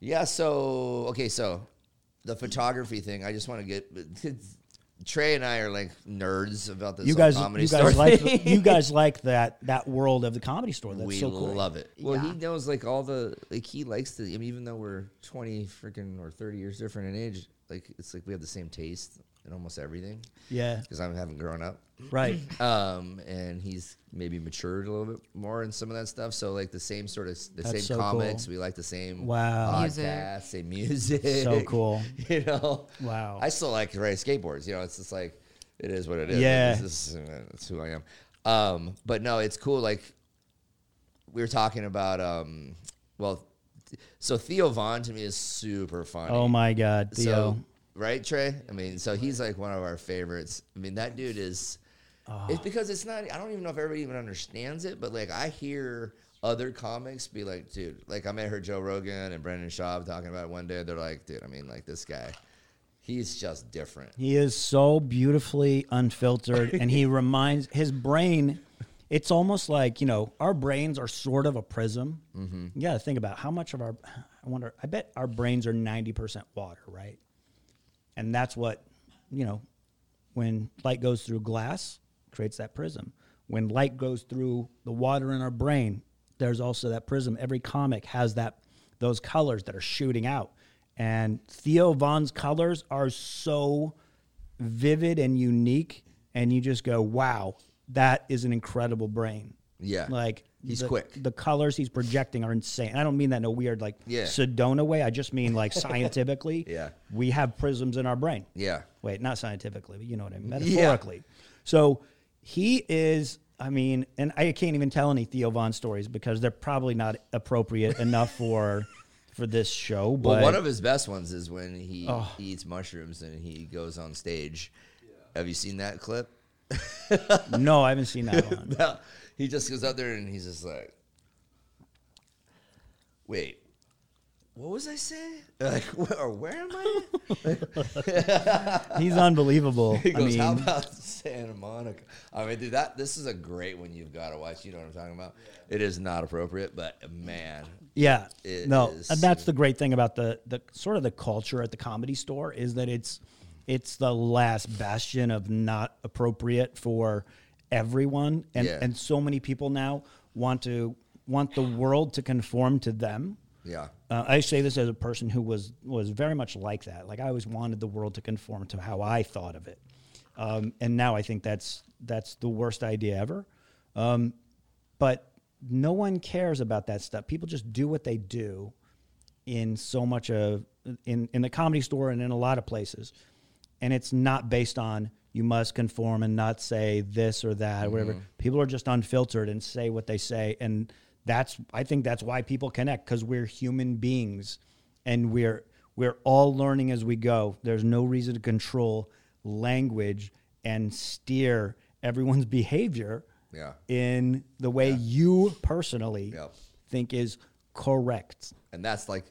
yeah. So okay. So the photography thing. I just want to get. Trey and I are like nerds about this. You guys, comedy you store guys like thing. you guys like that that world of the comedy store. That's we so cool. love it. Well, he knows like all the like he likes to. I mean, even though we're twenty freaking or thirty years different in age, like it's like we have the same taste in almost everything Yeah. because I haven't grown up. Right. um, and he's maybe matured a little bit more in some of that stuff. So like the same sort of the That's same so comics. cool. We like the same Wow. Music. same music. So cool. You know. Wow. I still like to ride skateboards. You know, it's just like it is what it is. Yeah. This is, that's who I am. Um, but no, it's cool. Like we were talking about. Um, well, so Theo Von to me is super funny. Oh my God, Theo. So, right, Trey? I mean, so he's like one of our favorites. I mean, that dude is. Oh. It's because it's not. I don't even know if everybody even understands it, but like I hear other comics be like, dude, like I met her Joe Rogan and Brendan Schaub talking about it one day. They're like, dude, I mean, like this guy, he's just different. He is so beautifully unfiltered, and he reminds his brain. It's almost like you know our brains are sort of a prism. Mm-hmm. You got to think about how much of our. I wonder. I bet our brains are ninety percent water, right? And that's what you know. When light goes through glass, creates that prism. When light goes through the water in our brain, there's also that prism. Every comic has that those colors that are shooting out. And Theo Von's colors are so vivid and unique, and you just go, "Wow, that is an incredible brain." Yeah. like He's the, quick. The colors he's projecting are insane. I don't mean that in a weird like Yeah. Sedona way. I just mean like scientifically. Yeah. we have prisms in our brain. Yeah. Wait, not scientifically, but you know what I mean, metaphorically. So he is. I mean, and I can't even tell any Theo Von stories because they're probably not appropriate enough for for this show. Well, But one of his best ones is when he Oh. eats mushrooms and he goes on stage. Have you seen that clip? no, I haven't seen that one. No, he just goes out there and he's just like, "Wait, what was I saying? Like, where, or where am I?" He's unbelievable. He I goes, "How mean, about Santa Monica?" I mean, dude, that this is a great one. You've got to watch. You know what I'm talking about? It is not appropriate, but man, Yeah. It no, is- and that's the great thing about the the sort of the culture at the comedy store is that it's it's the last bastion of not appropriate for everyone and Yeah. and so many people now want to want the world to conform to them. yeah, Uh, I say this as a person who was was very much like that. Like I always wanted the world to conform to how I thought of it, um, and now I think that's that's the worst idea ever. Um, but no one cares about that stuff. People just do what they do in so much of in in the comedy store and in a lot of places, and it's not based on you must conform and not say this or that, or whatever. Mm-hmm. People are just unfiltered and say what they say, and that's I think that's why people connect because we're human beings, and we're we're all learning as we go. There's no reason to control language and steer everyone's behavior Yeah. in the way you personally Yep. think is correct. and that's like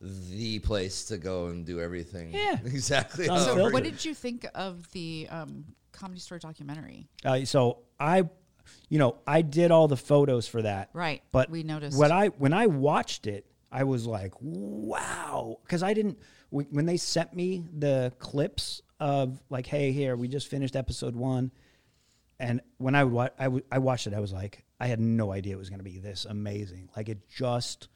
the place to go and do everything. Yeah. exactly. Sounds So, what did you think of the um, comedy store documentary? Uh, so I, you know, I did all the photos for that. Right. But We noticed. when I when I watched it, I was like, wow, because I didn't when they sent me the clips of like, hey, here we just finished episode one, and when I would wa- I, w- I watched it, I was like, I had no idea it was going to be this amazing. Like it just,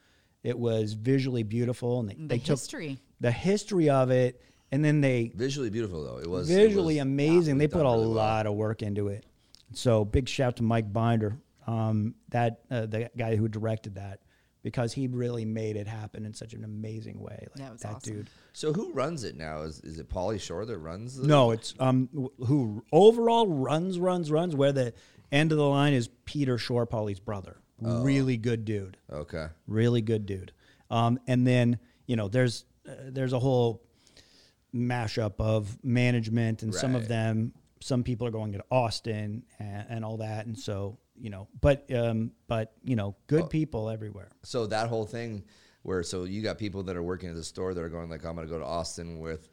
it was visually beautiful, and they, The they took history. the history of it, and then they Visually beautiful though. It was it visually was- amazing. yeah, they put a done really well. lot of work into it. So big shout to Mike Binder, um, that uh, the guy who directed that, because he really made it happen in such an amazing way. Like, Yeah, it was that awesome. dude. So who runs it now? Is is it Pauly Shore that runs? The, No, it's um who overall runs, runs, runs. Where the end of the line is Peter Shore, Pauly's brother. Oh. Really good dude. Okay. really good dude. Um, and then you know, there's uh, there's a whole mashup of management, and some of them, some people are going to Austin and, and all that, and so you know, but um, but you know, Oh. good people everywhere. So that whole thing where so you got people that are working at the store that are going like I'm going to go to Austin with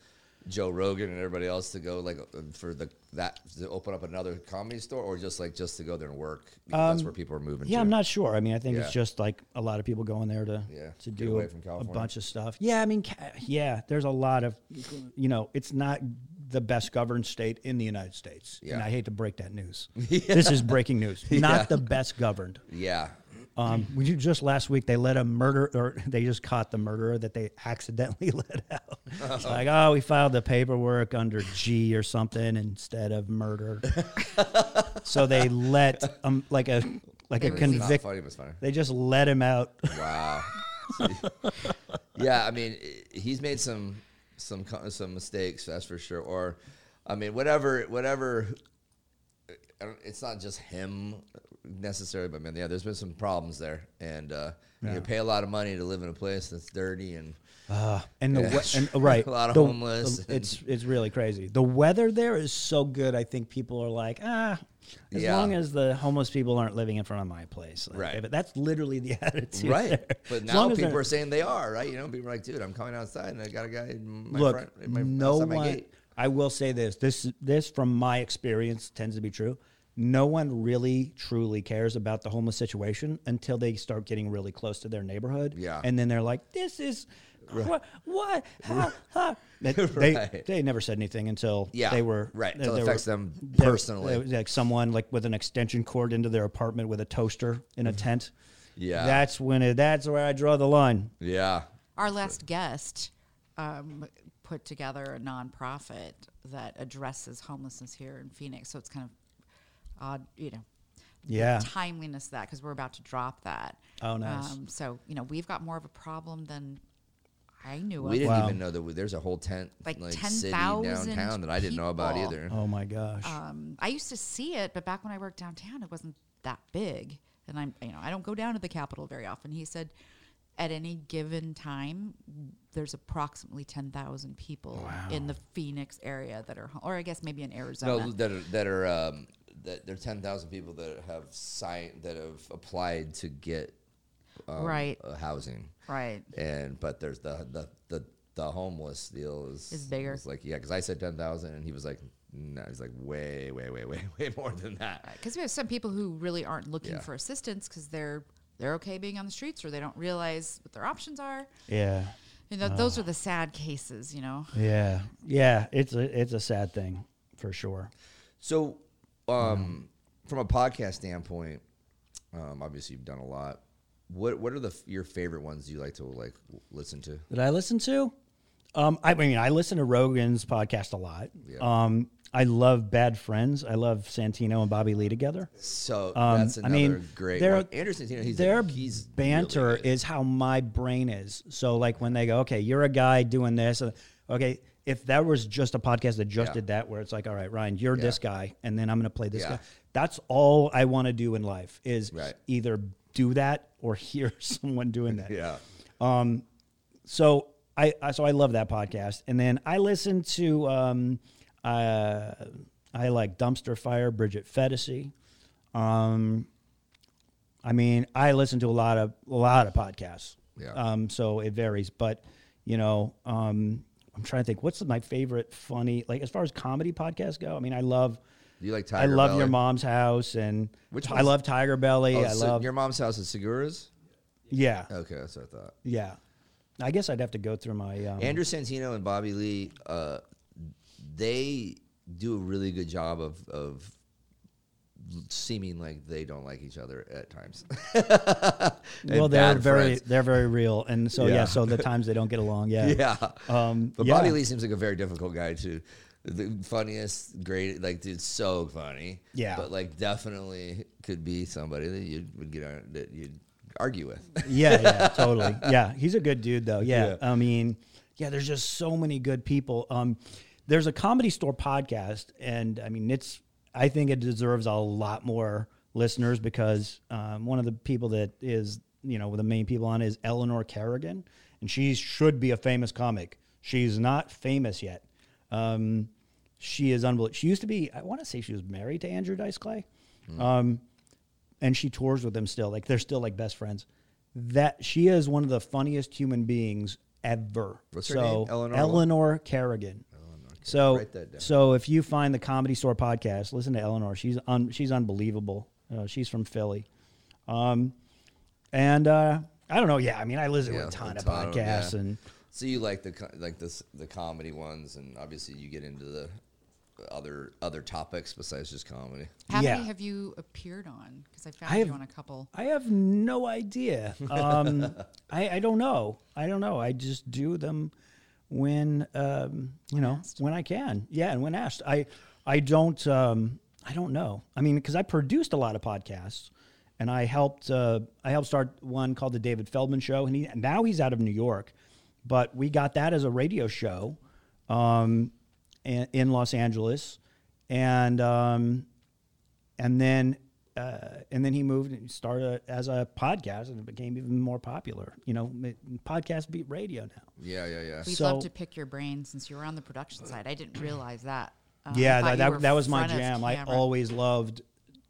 Joe Rogan and everybody else to go like uh, for the that to open up another comedy store or just like just to go there and work. because that's where people are moving. Um, Yeah, to. I'm not sure. I mean, I think Yeah. it's just like a lot of people going there to Yeah, to get do a, a bunch of stuff. Yeah, I mean, yeah, there's a lot of, you know, it's not the best governed state in the United States. Yeah. And I hate to break that news. This is breaking news. Not the best governed. Yeah. Um, we ju- just last week they let a murder, or they just caught the murderer that they accidentally let out. It's like, oh, we filed the paperwork under G or something instead of murder. so they let um like a like a convict. funny, but it's funny. They just let him out. Wow. yeah, I mean, he's made some some some mistakes, that's for sure. Or, I mean, whatever whatever. It's not just him necessarily, but man, yeah, there's been some problems there, and uh, you pay a lot of money to live in a place that's dirty and Uh, and the Yeah. we- and uh, right, A lot of the- homeless the- it's it's really crazy. The weather there is so good. I think people are like, ah, as Yeah. long as the homeless people aren't living in front of my place, Like, Right. But that's literally the attitude, right. there. But now people they're- saying they are right. You know, people are like, dude, I'm coming outside and I got a guy in my look, front, in my, no one. gate. I will say this: this this from my experience tends to be true. No one really truly cares about the homeless situation until they start getting really close to their neighborhood. Yeah. and then they're like, "This is what what how, how. They, they Right. they never said anything until Yeah, they were right, they- until it affects were- them personally. they were like someone like with an extension cord into their apartment with a toaster in a tent. Mm-hmm. Yeah. that's when it. That's where I draw the line. Yeah. Our last guest um, put together a nonprofit that addresses homelessness here in Phoenix. So it's kind of odd, you know, the Yeah. timeliness of that because we're about to drop that. Oh, nice. Um, so you know, we've got more of a problem than I knew We of. didn't Wow. even know that we, there's a whole tent Like like, 10,000 city downtown that I didn't know about either. Oh my gosh. Um, I used to see it, but back when I worked downtown, it wasn't that big. And I'm, you know, I don't go down to the Capitol very often. He said, at any given time, there's approximately ten thousand people in the Phoenix area that are, or I guess maybe in Arizona. No, that are that are um, that there are ten thousand people that have signed that have applied to get um, Right. uh, housing, right. and but there's the the the, the homeless deal is Is bigger. It's like yeah, because I said ten thousand, and he was like, no, he's like way way way way way more than that. Because we have some people who really aren't looking Yeah. for assistance because they're they're okay being on the streets or they don't realize what their options are. yeah. You know, those are the sad cases. You know. Yeah, yeah, it's a it's a sad thing for sure. So, um, from a podcast standpoint, um, obviously you've done a lot. What what are the your favorite ones you like to like listen to? That I listen to. Um, I mean, I listen to Rogan's podcast a lot. Yeah. Um, I love Bad Friends. I love Santino and Bobby Lee together. So Um, that's I another mean, great their- one. Anderson, you know, he's Their he's banter really is how my brain is. So, like when they go, "Okay, you're a guy doing this," uh, okay, if that was just a podcast that just Yeah. did that, where it's like, all right, Ryan, you're Yeah. this guy, and then I'm going to play this Yeah. guy. That's all I want to do in life is Right. either do that or hear someone doing that. Yeah. Um, So I, I so I love that podcast, and then I listen to um, uh, I like Dumpster Fire, Bridget Phetasy. Um, I mean, I listen to a lot of a lot of podcasts. Yeah. Um, so it varies, but you know, um, I'm trying to think. What's my favorite funny like as far as comedy podcasts go? I mean, I love. Do you like I love Belly? your mom's house, and Which I one's- love Tiger Belly. Oh, I so love your mom's house is Segura's. yeah, Okay, that's what I thought. yeah. I guess I'd have to go through my um, Andrew Santino and Bobby Lee, uh, they do a really good job of of seeming like they don't like each other at times. well, they're very friends. they're very real, and so yeah. Yeah. so the times they don't get along, yeah, yeah. Um, but yeah. Bobby Lee seems like a very difficult guy too. The funniest, great, like dude, so funny. Yeah. but like definitely could be somebody that you would get on, that you'd argue with. yeah, yeah, totally. Yeah, he's a good dude though. Yeah. Yeah. I mean, yeah, there's just so many good people. Um, there's a comedy store podcast, and I mean, it's I think it deserves a lot more listeners because um, one of the people that is you know the main people on is Eleanor Kerrigan, and she should be a famous comic. She's not famous yet. Um, she is unbelievable. She used to be. I want to say she was married to Andrew Dice Clay. Um, and she tours with him still. Like they're still like best friends. That she is one of the funniest human beings ever. What's her so name? Eleanor? Eleanor Kerrigan. So Write that down. so if you find the Comedy Store podcast, listen to Eleanor. She's un, she's unbelievable. Uh, she's from Philly. Um, and uh, I don't know. Yeah, I mean, I listen to a ton a of ton of 'em, podcasts, yeah. and So you like the like this the comedy ones, and obviously you get into the other other topics besides just comedy. How Yeah. many have you appeared on? Because I found I you have- on a couple. I have no idea. Um, I, I don't know. I don't know. I just do them when um, you know asked. when I can. Yeah, and when asked, I I don't um, I don't know. I mean, because I produced a lot of podcasts, and I helped uh, I helped start one called the David Feldman Show, and he now he's out of New York, but we got that as a radio show um, in, in Los Angeles, and um, and then uh, and then he moved and started as a podcast, and it became even more popular. You know, m- podcast beat radio now. Yeah, yeah, yeah. We'd So- love to pick your brain since you were on the production side. I didn't realize that. Uh, I yeah, that, that, that was my jam. I always loved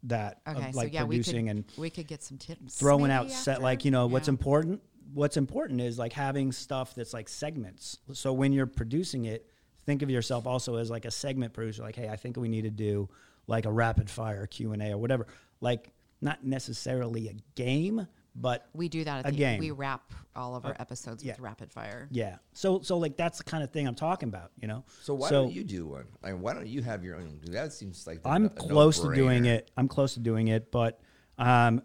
that, of, Okay, like so yeah, producing we could, and we could get some tips. throwing maybe out set after? like you know what's important what's important is like having stuff that's like segments so when you're producing it think of yourself also as like a segment producer like hey i think we need to do like a rapid fire q&a or whatever like not necessarily a game but We do that at a the game. Uh, We wrap all of our episodes yeah. with rapid fire. yeah so so like that's the kind of thing i'm talking about you know So why don't you do one? Like, why don't you have your own? That seems like the I'm no- close to doing it. I'm close to doing it, but um,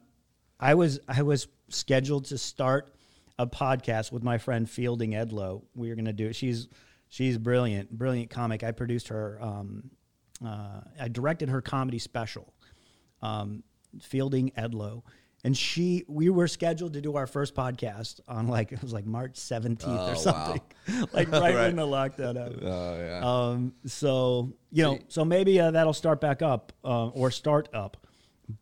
I was I was scheduled to start a podcast with my friend Fielding Edlow. We were going to do it. She's she's brilliant, brilliant comic. I produced her. Um, uh, I directed her comedy special, um, Fielding Edlow. And she, we were scheduled to do our first podcast on like it was like March seventeenth Oh, or something, like right, Right. when the lockdown happened. Oh yeah. Um, so you know, so maybe uh, that'll start back up uh, or start up.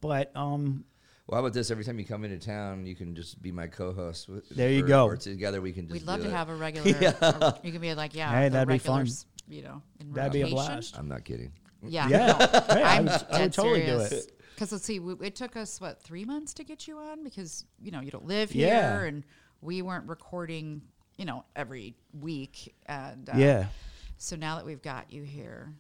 But um, well, how about this? Every time you come into town, you can just be my co-host. with- There you or- go. Or together we can just. We'd love do to it. have a regular. a- you can be like, yeah, Hey, that'd be fun. You know, in That'd be a blast. I'm not kidding. Yeah, Yeah. no, Hey, I I'm would- I would dead totally do it. Because let's see, we, it took us what three months to get you on because you know you don't live Yeah. here and we weren't recording you know every week and uh, yeah, So now that we've got you here,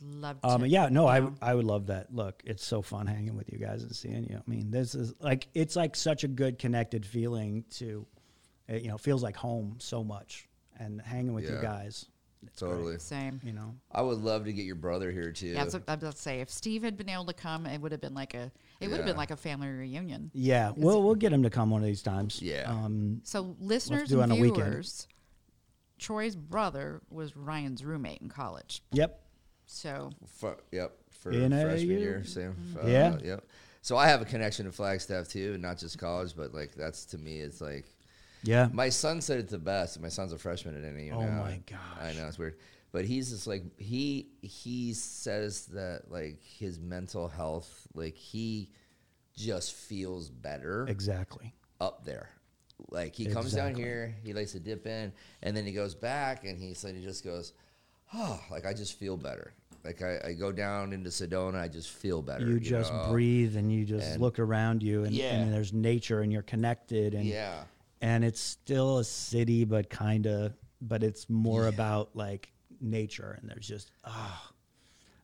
love. To, um, yeah, no, you I know, would I would love that. Look, it's so fun hanging with you guys and seeing you. I mean, this is like it's like such a good connected feeling to, uh, you know, feels like home so much and hanging with you guys. It's great, Totally. same. you know. I would love to get your brother here too. Yeah, so I'm about to say if Steve had been able to come, it would have been like a it would have Yeah. been like a family reunion. Yeah, we'll we'll get him to come one of these times. Yeah. Um, So listeners do it and on a weekend. viewers, Troy's brother was Ryan's roommate in college. yep. So For, yep, for In a freshman year. year, same. Uh, Yeah. Yep. So I have a connection to Flagstaff too, not just college, but like that's to me, it's like Yeah. my son said it the best. My son's a freshman at NAU Oh now. my gosh. I know it's weird, but he's just like he he says that like his mental health, like he just feels better Exactly. up there. Like he comes down here, he likes to dip in, and then he goes back, and he said he just goes, oh, like I just feel better. Like I, I go down into Sedona, I just feel better. You just know? breathe and you just And- look around you, and, Yeah. and there's nature, and you're connected, and Yeah, and it's still a city, but kind of, but it's more about like nature, and there's just ah,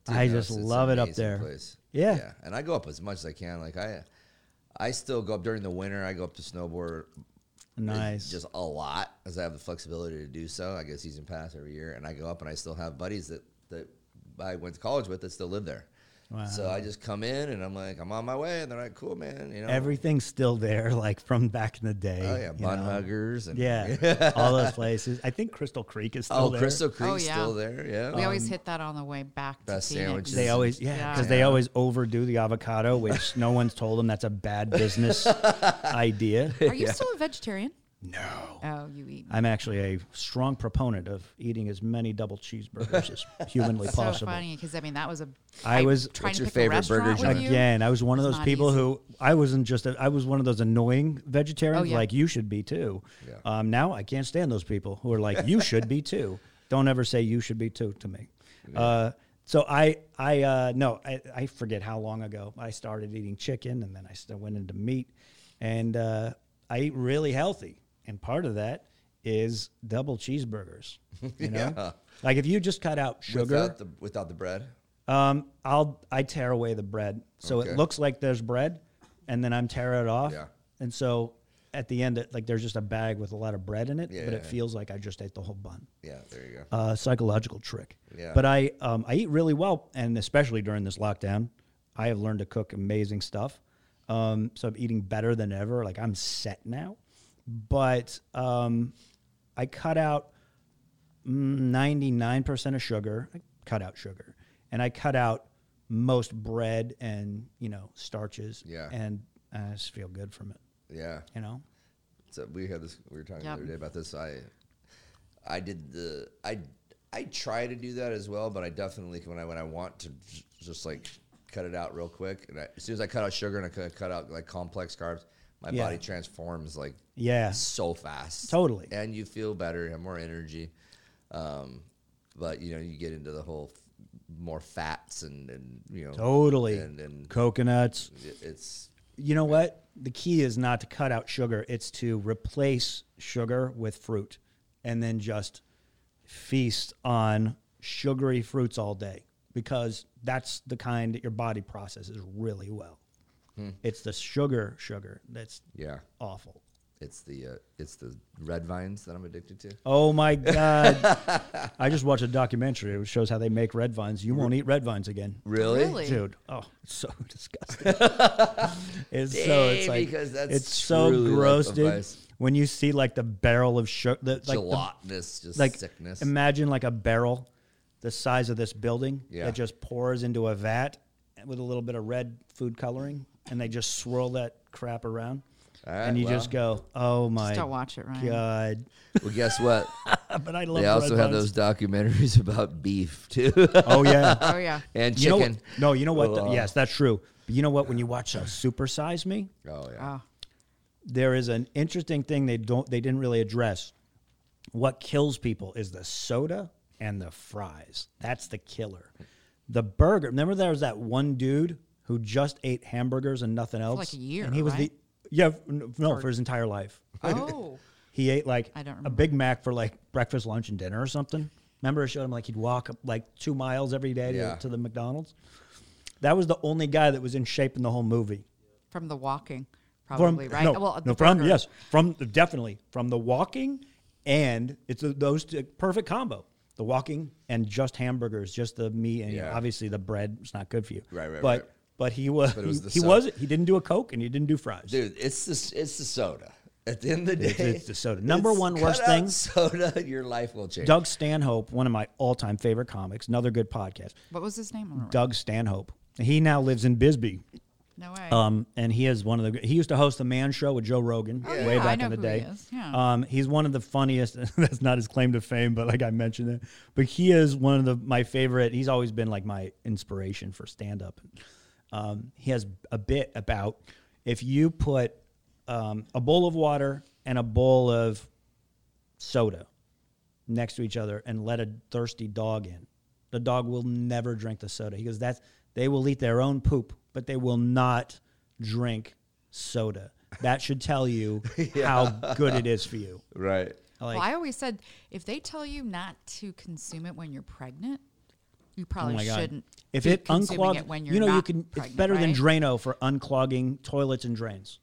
Dude, I just love it up there. place. Yeah. yeah, and I go up as much as I can. Like I, I still go up during the winter. I go up to snowboard nice. just a lot as I have the flexibility to do so. I get a season pass every year, and I go up and I still have buddies that that I went to college with that still live there. So I just come in and I'm like, I'm on my way, and they're like, cool, man. You know, Everything's still there, like from back in the day. oh yeah, you bun huggers and Yeah, all those places. I think Crystal Creek is still there. oh, there. Crystal Creek's Oh, yeah. still there. Yeah, We always um, hit that on the way back to best Phoenix. sandwiches. They always, yeah, Yeah. because they always overdo the avocado, which no one's told them that's a bad business idea. Are you still a vegetarian? No. Oh, you eat. I'm actually a strong proponent of eating as many double cheeseburgers as humanly so possible. funny because I mean that was a. I was- trying What's to your pick favorite a burger with. Again, I was one of those people easy. who I wasn't just a, I was one of those annoying vegetarians Oh, yeah. like you should be too. Yeah. Um, now I can't stand those people who are like you should be too. Don't ever say you should be too to me. Uh, so I I uh, no I, I forget how long ago I started eating chicken and then I still went into meat and uh, I eat really healthy and part of that is double cheeseburgers. You know, Yeah. like if you just cut out sugar. without the without the bread. Um, I'll I tear away the bread, so Okay. it looks like there's bread, and then I'm tearing it off. Yeah. And so at the end, it, like there's just a bag with a lot of bread in it, Yeah, but yeah, it feels like I just ate the whole bun. Yeah, there you go. Uh, psychological trick. Yeah. But I um, I eat really well, and especially during this lockdown, I have learned to cook amazing stuff. Um, so I'm eating better than ever. Like I'm set now, but um, I cut out ninety nine percent of sugar. I cut out sugar, and I cut out most bread and you know starches. Yeah. And I just feel good from it. yeah. You know. So we had this. We were talking Yep. the other day about this. I, I did the. I I try to do that as well, but I definitely when I when I want to just like cut it out real quick, and I, as soon as I cut out sugar and I cut, cut out like complex carbs, my Yeah. body transforms like Yeah. so fast. Totally. and you feel better, you have more energy. Um, but you know, you get into the whole f- more fats and and you know Totally. and and Coconuts. it's You know what? The key is not to cut out sugar, it's to replace sugar with fruit and then just feast on sugary fruits all day because that's the kind that your body processes really well. It's the sugar, sugar that's yeah. awful. It's the uh, it's the red vines that I'm addicted to. Oh my God. I just watched a documentary. It shows how they make red vines. You won't eat red vines again. Really? Really? Dude, oh, it's so disgusting. it's so it's Dang, like because that's it's so truly like gross, the dude. vice. When you see like the barrel of sugar, the, like the, Gelatinous, just like sickness. imagine like a barrel the size of this building Yeah. that just pours into a vat with a little bit of red food coloring, and they just swirl that crap around, All right, and you well. just go, "Oh my don't watch it, Ryan. god!" well, guess what? but I love. they also red have vines. those documentaries about beef too, Oh yeah. Oh yeah. and You know chicken. what? No, you know what? Ugh. yes, that's true. But you know what? When you watch uh, Super Size Me, Oh yeah. Oh, there is an interesting thing they don't they didn't really address. What kills people is the soda and the fries. That's the killer. The burger. Remember there was that one dude who just ate hamburgers and nothing else. like a year, and he was right? The yeah n- no for his entire life. oh. He ate like I don't a remember. Big Mac for like breakfast, lunch, and dinner or something. Remember, I showed him like he'd walk like two miles every day to, Yeah. to the McDonald's. That was the only guy that was in shape in the whole movie. From the walking, From- probably right. No, uh, well, no the from burger. yes, from definitely from the walking, and it's a, those two, perfect combo. The walking and just hamburgers, just the meat, and you know, Yeah. obviously the bread is not good for you. Right, right, But right. But he was But was he, he was he didn't do a coke and he didn't do fries. Dude, it's the it's the soda. At the end of the day, It's- it's the soda. Number one cut worst out thing- Soda, your life will change. Doug Stanhope, one of my all-time favorite comics, another good podcast. What was his name? I don't remember. Doug Stanhope. He now lives in Bisbee. No way. Um, and he is one of the. He used to host the Man Show with Joe Rogan Oh, way yeah, I back know in the who day. he is, yeah. Um, he's one of the funniest. that's not his claim to fame, but like I mentioned it. But he is one of the my favorite. He's always been like my inspiration for stand up. Um, he has a bit about if you put um, a bowl of water and a bowl of soda next to each other and let a thirsty dog in, the dog will never drink the soda. He goes, "That's they will eat their own poop, but they will not drink soda." That should tell you how good it is for you. Right. Like, well, I always said if they tell you not to consume it when you're pregnant, you oh probably god! shouldn't. If it unclogs, it when you're you know, you can. it's pregnant, better than? Drano for unclogging toilets and drains.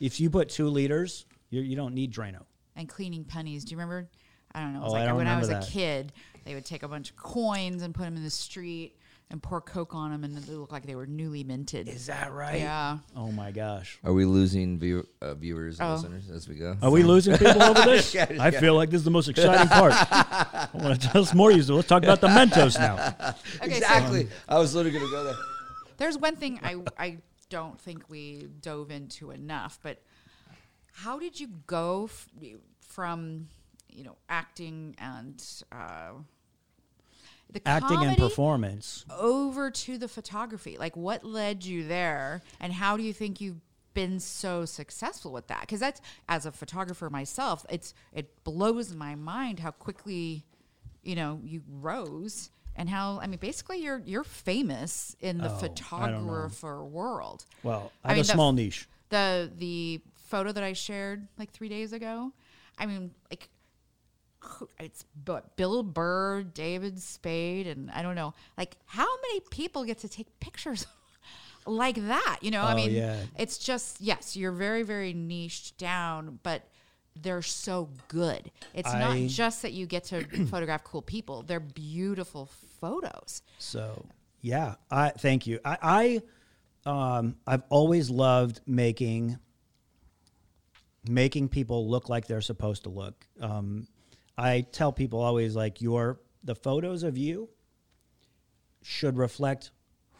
If you put two liters, you you don't need Drano. and cleaning pennies. Do you remember? I don't know. It was Oh, I like don't when I was remember a kid, they would take a bunch of coins and put them in the street and pour Coke on them, and they look like they were newly minted. Is that right? Yeah. Oh my gosh. Are we losing view, uh, viewers and Oh. listeners as we go? Are we losing people over this? I feel like this is the most exciting part. I want to tell us more. You let's talk about the Mentos now. Okay, so exactly. I was literally going to go there. there's one thing I I don't think we dove into enough, but how did you go f- from you know acting and uh, the Acting and performance. over to the photography? Like, what led you there, and how do you think you've been so successful with that? Because that's as a photographer myself, it's it blows my mind how quickly, you know, you rose. And how I mean, basically, you're you're famous in the Oh, I don't know. photographer world. Well, I I have mean, a the- small niche. The the photo that I shared like three days ago, I mean, like it's Bill Burr, David Spade, and I don't know, like how many people get to take pictures like that? You know, I Oh, mean, yeah. it's just yes, you're very very niched down, but they're so good. It's I- not just that you get to photograph cool people; they're beautiful photos. So yeah, I thank you. I, I um, I've always loved making making people look like they're supposed to look. Um, I tell people always like your the photos of you should reflect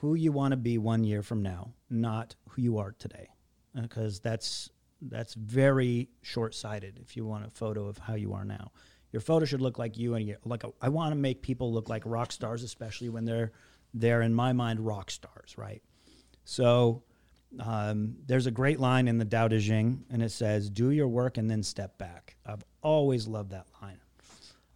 who you want to be one year from now, not who you are today, because that's that's very short sighted. If you want a photo of how you are now, your photo should look like you and you like. A, I want to make people look like rock stars, especially when they're they're in my mind rock stars, right? So um, there's a great line in the Tao Te Ching, and it says, "Do your work and then step back." I've always loved that line.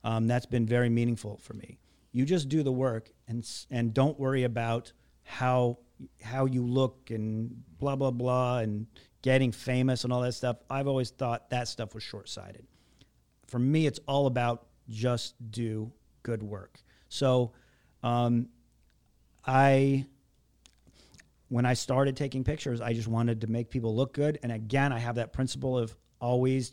Um, that's been very meaningful for me. You just do the work and and don't worry about how how you look and blah blah blah and getting famous and all that stuff. I've always thought that stuff was short sighted. For me, it's all about just do good work. So, um, I when I started taking pictures, I just wanted to make people look good. And again, I have that principle of always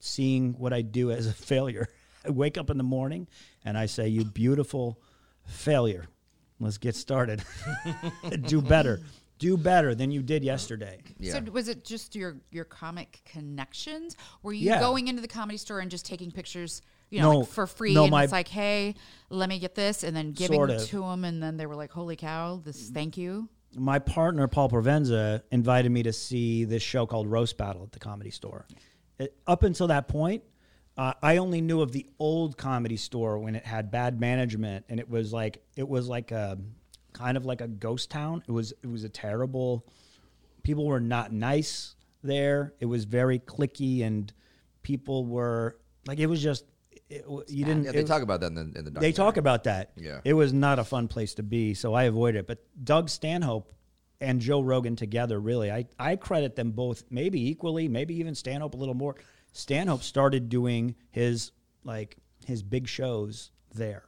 seeing what I do as a failure. I wake up in the morning and I say, You beautiful failure. Let's get started. do better. Do better than you did yesterday. Yeah. So was it just your your comic connections? Were you Yeah. going into the comedy store and just taking pictures, you know, No, like for free? no, and my- it's like, hey, let me get this, and then giving Sort it of. to them, and then they were like, holy cow, this, thank you. my partner Paul Provenza invited me to see this show called Roast Battle at the Comedy Store. It, up until that point, uh, I only knew of the old Comedy Store when it had bad management, and it was like it was like a kind of like a ghost town. It was it was a terrible. People were not nice there. It was very clicky, and people were like it was just it, you didn't. Yeah, they it- talk about that in the, in the they talk about that. Yeah. It was not a fun place to be, so I avoided it. But Doug Stanhope and Joe Rogan together, really, I, I credit them both maybe equally, maybe even Stanhope a little more. Stanhope started doing his like his big shows there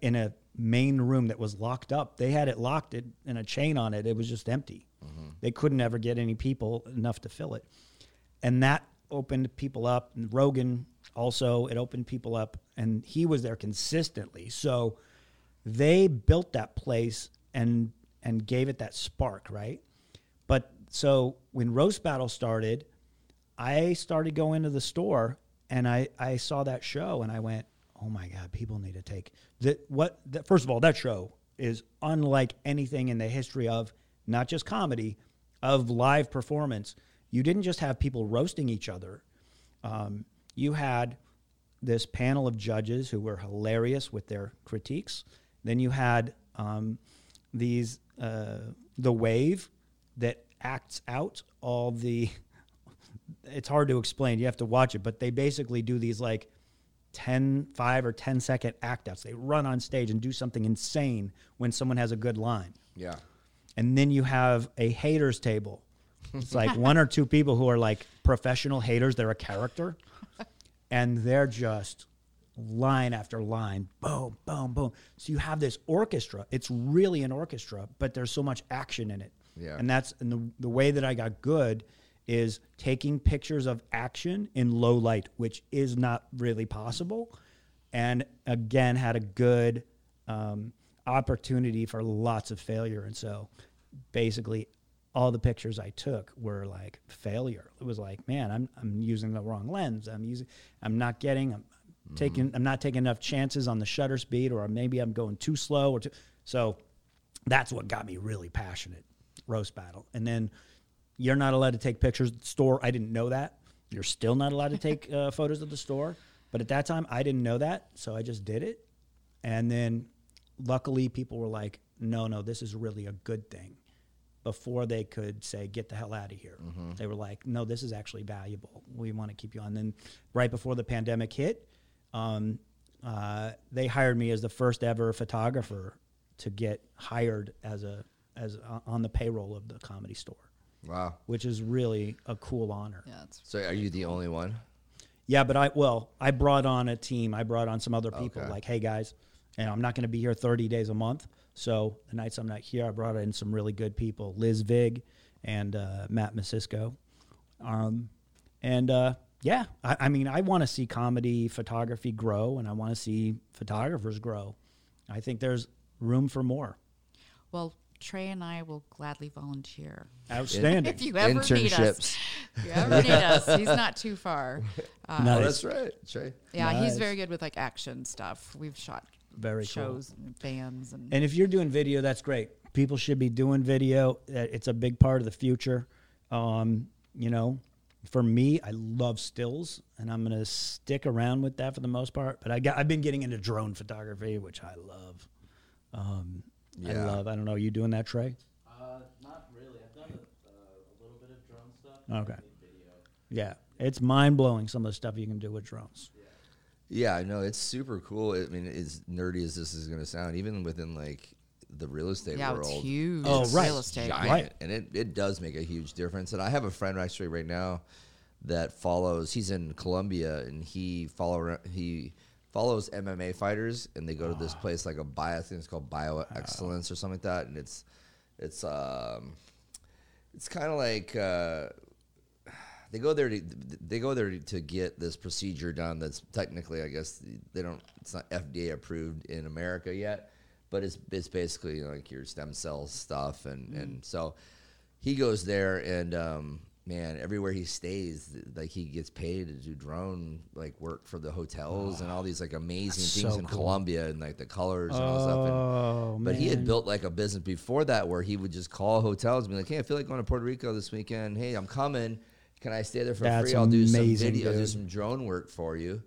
in a main room that was locked up. They had it locked it and a chain on it. It was just empty. Mm-hmm. They couldn't ever get any people enough to fill it and that opened people up. And Rogan also it opened people up, and he was there consistently. So they built that place and and gave it that spark, right? But so when roast battle started, I started going to the store and I I saw that show and I went, oh my god, people need to take that. What that, first of all, that show is unlike anything in the history of not just comedy, of live performance, you didn't just have people roasting each other. Um, you had this panel of judges who were hilarious with their critiques. Then you had um, these uh, the wave that acts out all the. It's hard to explain. You have to watch it, but they basically do these like 10, 5 or 10 second act outs. They run on stage and do something insane when someone has a good line. Yeah. And then you have a haters table. It's like one or two people who are like professional haters. They're a character. And they're just line after line, boom, boom, boom. So you have this orchestra. It's really an orchestra, but there's so much action in it. Yeah. And that's and the, the way that I got good is taking pictures of action in low light, which is not really possible. And again, had a good um, opportunity for lots of failure. And so basically, all the pictures I took were like failure. It was like, man, I'm I'm using the wrong lens. I'm using, I'm not getting, I'm taking, I'm not taking enough chances on the shutter speed, or maybe I'm going too slow, or too. So that's what got me really passionate. Roast battle, and then you're not allowed to take pictures at the store. I didn't know that. You're still not allowed to take uh, photos at the store, but at that time I didn't know that, so I just did it. And then luckily people were like, no, no, this is really a good thing. Before they could say, get the hell out of here, they were like, no, this is actually valuable. We want to keep you on. Then, right before the pandemic hit, um, uh, they hired me as the first ever photographer to get hired as a as a, on the payroll of the comedy store, Wow. which is really a cool honor. Yeah, it's So are you the only one? Yeah, but I well, I brought on a team. I brought on some other people. Okay. Like, hey guys, and I'm not going to be here 30 days a month. So the nights I'm not here, I brought in some really good people, Liz Vig and uh, Matt Masisco. Um, and uh, yeah, I, I mean, I want to see comedy photography grow, and I want to see photographers grow. I think there's room for more. well, Trey and I will gladly volunteer Outstanding. if you ever need us. If you ever need us, he's not too far. Uh, Oh, Nice. that's right. Trey. Yeah, Nice. he's very good with like action stuff. We've shot Very cool. shows and bands and, And if you're doing video, that's great. People should be doing video. It's a big part of the future. Um, you know, for me, I love stills, and I'm gonna stick around with that for the most part. But I got, I've been getting into drone photography, which I love. Um, I love. I don't know. You doing that, Trey? Uh, not really. I've done a, uh, a little bit of drone stuff. Okay. Video. Yeah, it's mind blowing some of the stuff you can do with drones. Yeah, I know it's super cool. I mean, as nerdy as this is going to sound, even within like the real estate yeah, world, it's huge. Oh, right. Real estate. giant, Right. and it, it does make a huge difference. And I have a friend actually right now that follows. He's in Colombia, and he follow he follows MMA fighters, and they go to Ah. this place like a bio. I think it's called Bio Excellence or something like that, and it's it's um it's kind of like. Uh, they go there to they go there to get this procedure done that's technically I guess they don't it's not FDA approved in America yet but it's it's basically you know, like your stem cell stuff and and so he goes there and um man everywhere he stays like he gets paid to do drone like work for the hotels and all these like amazing things so in cool. Colombia and like the colors and all that stuff and, Oh, but he had built like a business before that where he would just call hotels and be like, "Hey, I feel like going to Puerto Rico this weekend. Hey, I'm coming. Can I stay there for That's free? I'll do some amazing, video, I'll do some drone work for you."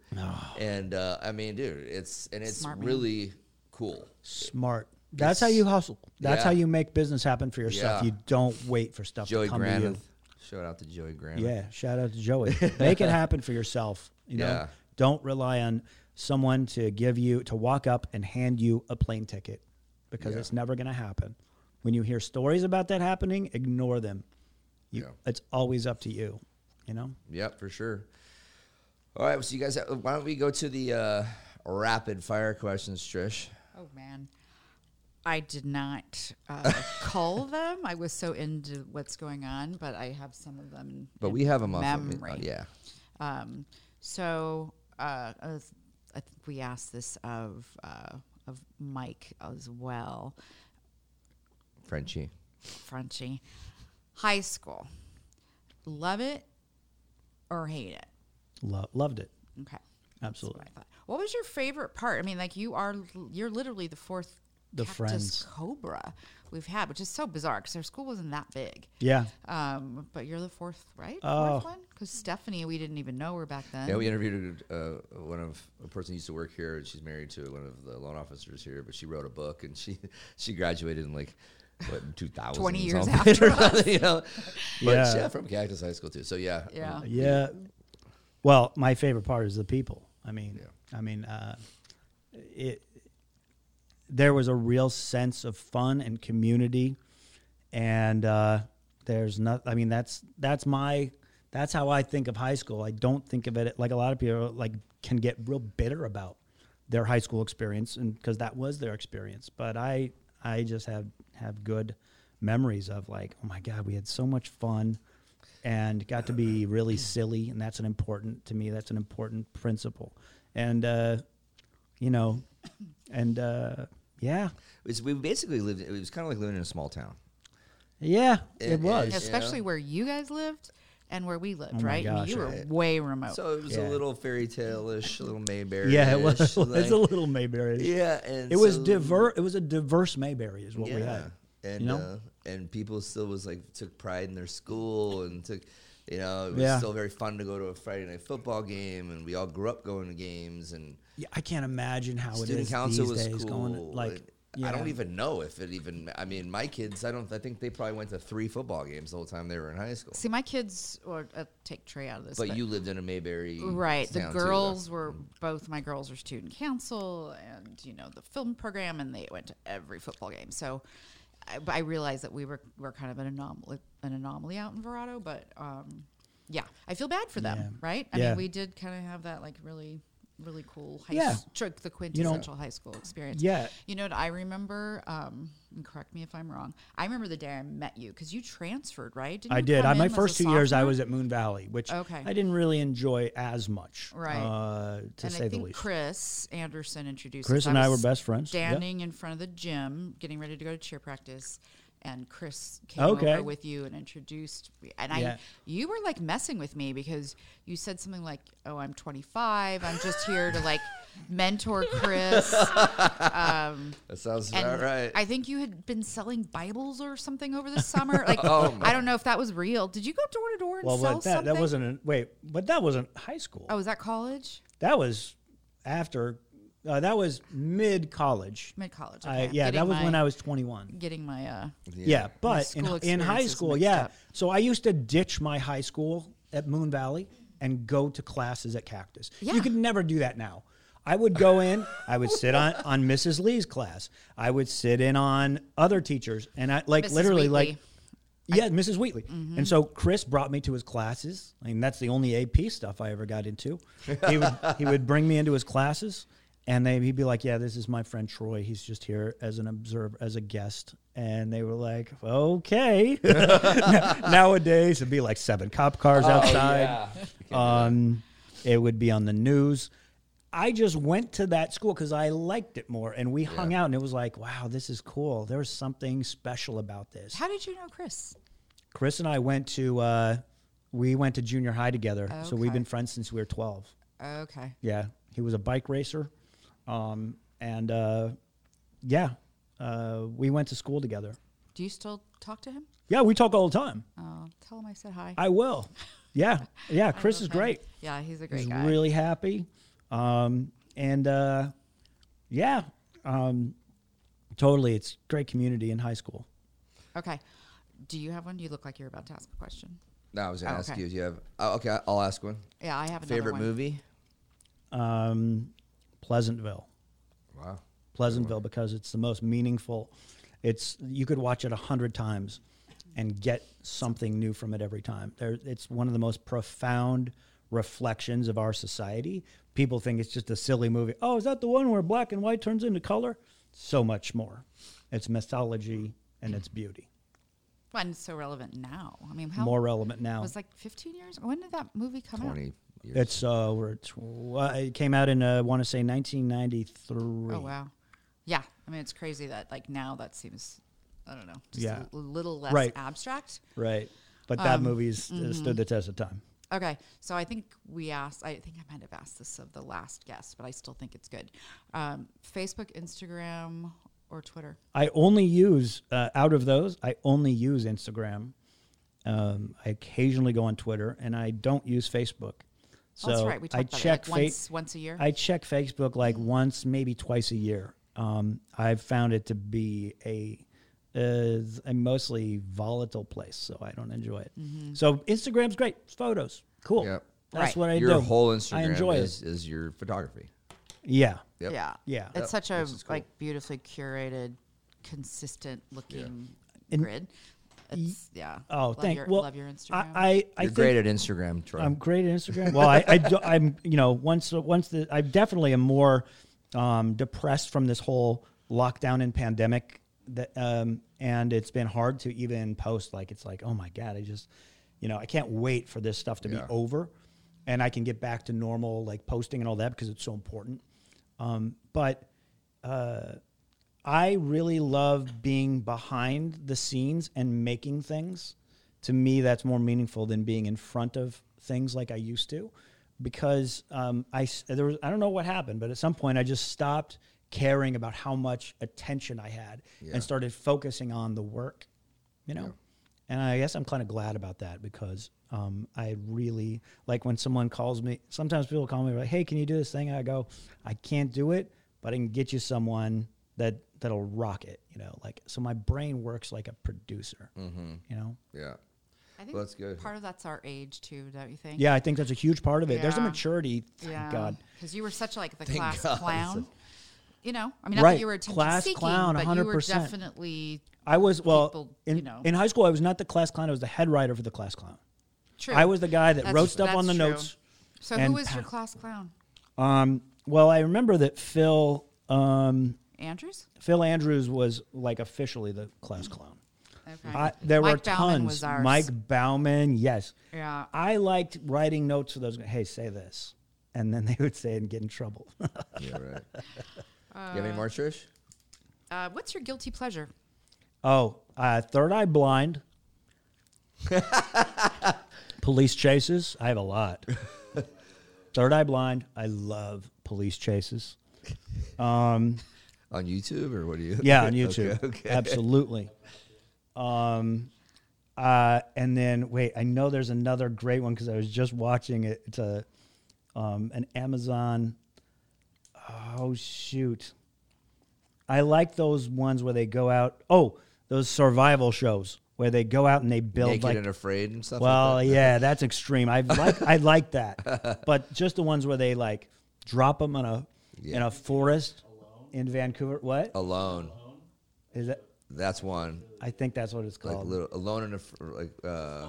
And uh, I mean, dude, it's and it's Smart man. really cool. smart. That's how you hustle. That's Yeah. how you make business happen for yourself. Yeah. You don't wait for stuff Joey to come to you. Granith, shout out to Joey Graham. Yeah, shout out to Joey. Make it happen for yourself. You know, Yeah. don't rely on someone to give you to walk up and hand you a plane ticket because Yeah. it's never going to happen. When you hear stories about that happening, ignore them. You, Yeah. It's always up to you. You know. Yep, for sure. All right, so you guys, why don't we go to the uh, rapid fire questions, Trish? Oh man, I did not uh, call them. I was so into what's going on, but I have some of them. But in we have them off. memory. Of, yeah. Um, so uh, uh, I think we asked this of uh, of Mike as well, Frenchie. Frenchie. High school, love it or hate it? Lo- loved it. Okay. Absolutely. That's what I thought. What was your favorite part? I mean, like you are, you're literally the fourth the Cactus friends. Cobra we've had, which is so bizarre because our school wasn't that big. Yeah. Um, but you're the fourth, right? Oh. Fourth one? Because Stephanie, we didn't even know her back then. Yeah, we interviewed uh, one of a person who used to work here. and She's married to one of the loan officers here, but she wrote a book and she she graduated in like what two thousand 20 years after or something, you know. But Yeah. yeah. from Cactus High School too. So yeah, yeah. Yeah. Well, my favorite part is the people. I mean, Yeah. I mean, uh, it. There was a real sense of fun and community, and uh, there's not. I mean, that's that's my. That's how I think of high school. I don't think of it like a lot of people like can get real bitter about their high school experience, and because that was their experience. But I, I just have have good memories of like, oh my god, we had so much fun and got to be really silly and that's an important to me that's an important principle and uh you know and uh yeah It's, we basically lived. It was kind of like living in a small town. yeah It- it was Especially Yeah. where you guys lived and where we lived, Oh my right? I mean, gosh, you were way remote. So it was Yeah. a little fairy tale-ish, a little Mayberry. yeah it was, it was a little mayberry Yeah, and it was so- diverse it was a diverse mayberry is what we yeah. had and you know? uh, and people still was like took pride in their school and took you know it was Yeah. still very fun to go to a Friday night football game and we all grew up going to games and yeah, i can't imagine how it student is council these was days cool. going like and yeah. I don't even know if it even. I mean, my kids. I don't. I think they probably went to three football games the whole time they were in high school. See, my kids, or uh, take Trey out of this, But you lived in a Mayberry, Right. The town, too, girls were both my girls are student council and you know the film program and they went to every football game. So I, I realized that we were were kind of an anomaly an anomaly out in Verrado, but um, yeah, I feel bad for them, Yeah. right? I Yeah. mean, we did kind of have that like really really cool high Yeah. s- tr- the quintessential high school experience. Yeah. You know what I remember? Um, and correct me if I'm wrong. I remember the day I met you because you transferred, right? Didn't I you did. I, my in as a first two years, I was at Moon Valley, which Okay. I didn't really enjoy as much, Right. Uh, to and say I the least. Chris Anderson introduced Chris us. and I were best friends. Standing in front of the gym, getting ready to go to cheer practice, and Chris came Okay. over with you and introduced. me. And I, Yeah. you were like messing with me because you said something like, "Oh, I'm 25. I'm just here to like mentor Chris." um, That sounds and about right. I think you had been selling Bibles or something over the summer. Like, Oh, I don't know if that was real. Did you go door to door and Well, sell but that, something? that wasn't a, wait, but that wasn't high school. Oh, was that college? That was after. Uh, that was mid college. Mid college. I yeah, that was when I was 21. getting my uh, Yeah, but school in, in high school, yeah. up. So I used to ditch my high school at Moon Valley and go to classes at Cactus. Yeah. You could never do that now. I would go in, I would sit on on Mrs. Lee's class. I would sit in on other teachers and I like Mrs. literally Wheatley. like yeah, Mrs. Wheatley. And so Chris brought me to his classes. I mean, that's the only AP stuff I ever got into. He would he would bring me into his classes, and they, he'd be like, "Yeah, this is my friend Troy. He's just here as an observer, as a guest." And they were like, "Okay." Nowadays, it'd be like seven cop cars outside. Yeah. Um, it would be on the news. I just went to that school because I liked it more, and we hung out, and it was like, "Wow, this is cool." There's something special about this. How did you know Chris? Chris and I went to uh, we went to junior high together, so we've been friends since we were twelve. Okay. Yeah, he was a bike racer, um, and uh, yeah, uh, we went to school together. Do you still talk to him? Yeah, we talk all the time. Oh, tell him I said hi. I will. Yeah, yeah. Chris is love him. great. Yeah, he's a great He's guy. really happy, um, and uh, yeah, um, totally. It's great community in high school. okay. Do you have one? You look like you're about to ask a question. No, I was gonna Oh, ask okay. you if you have. Oh, okay, I'll ask one. Yeah, I have another Favorite one. movie? Um, Pleasantville. Wow. Pleasantville because it's the most meaningful. It's you could watch it a hundred times and get something new from it every time. There, it's one of the most profound reflections of our society. People think it's just a silly movie. Oh, is that the one where black and white turns into color? So much more. It's mythology and its beauty. Well, and it's so relevant now. I mean, how More relevant now? it was like 15 years. When did that movie come out? Twenty years. It's uh, we're tw- uh, it came out in uh, I want to say 1993. Oh wow. Yeah, I mean it's crazy that like now that seems I don't know just Yeah. a l- little less Right. abstract. Right, but that Um, movie's uh, stood the test of time. Okay, so I think we asked. I think I might have asked this of the last guest, but I still think it's good. Um, Facebook, Instagram, or Twitter? I only use uh, out of those. I only use Instagram. Um, I occasionally go on Twitter, and I don't use Facebook. So Oh, that's right. We I talked about check it like Fa- once once a year. I check Facebook like once, maybe twice a year. Um, I've found it to be a uh, a mostly volatile place, so I don't enjoy it. Mm-hmm. So Instagram's great, photos, cool. Yep. That's Right. what I Your do. Your whole Instagram I enjoy is, it. is your photography. Yeah, Yep. Yeah. Yeah. It's Yep, such a cool. like beautifully curated, consistent looking And- grid. It's yeah. Oh, love thank. Your, well, love your Instagram. I, I, I You're think great at Instagram, Troy. I'm great at Instagram. Well, I, I do, I'm, you know, once once the I definitely am more um, depressed from this whole lockdown and pandemic. That um, and it's been hard to even post. Like it's like, oh my god, I just, you know, I can't wait for this stuff to Yeah. be over, and I can get back to normal like posting and all that because it's so important. Um, but uh, I really love being behind the scenes and making things. To me, that's more meaningful than being in front of things like I used to, because um, I there was I don't know what happened, but at some point I just stopped caring about how much attention I had Yeah. and started focusing on the work, you know. Yeah. And I guess I'm kind of glad about that because um, I really like when someone calls me. Sometimes people call me like, "Hey, can you do this thing?" I go, "I can't do it, but I can get you someone that that'll rock it." You know, like so my brain works like a producer. mm-hmm. You know. Yeah. I think Well, that's good. part of that's our age too, don't you think? Yeah, I think that's a huge part of it. There's a maturity. Thank Yeah. God. Because you were such like the Thank class God. clown. You know, I mean, not Right. that you were attention Class seeking, clown, but you were 100%. definitely I was well People, in, you know. in high school. I was not the class clown. I was the head writer for the class clown. true. I was the guy that That's- wrote stuff on the true. notes. So who was your class clown? Um, well, I remember that Phil um, Andrews. Phil Andrews was like officially the class clown. Okay. I, there were Mike Bauman tons. was ours. Mike Bauman, yes. yeah. I liked writing notes for those. Hey, say this, and then they would say it and get in trouble. Yeah, right. you have any more, Trish? Uh, what's your guilty pleasure? oh, uh, Third Eye Blind, police chases. I have a lot. Third Eye Blind. I love police chases. Um, On YouTube or what do you? Yeah, on YouTube. Okay. Absolutely. Um, uh, and then wait, I know there's another great one because I was just watching it. It's a um, an Amazon. Oh shoot! I like those ones where they go out. Oh, those survival shows where they go out and they build Naked like. and afraid and stuff. well, like that? yeah, that's extreme. I like I like that, but just the ones where they like drop them in a in a forest in Vancouver. What Alone. is it? That's one. I think that's what it's Like called. little alone in a fr- like. Uh,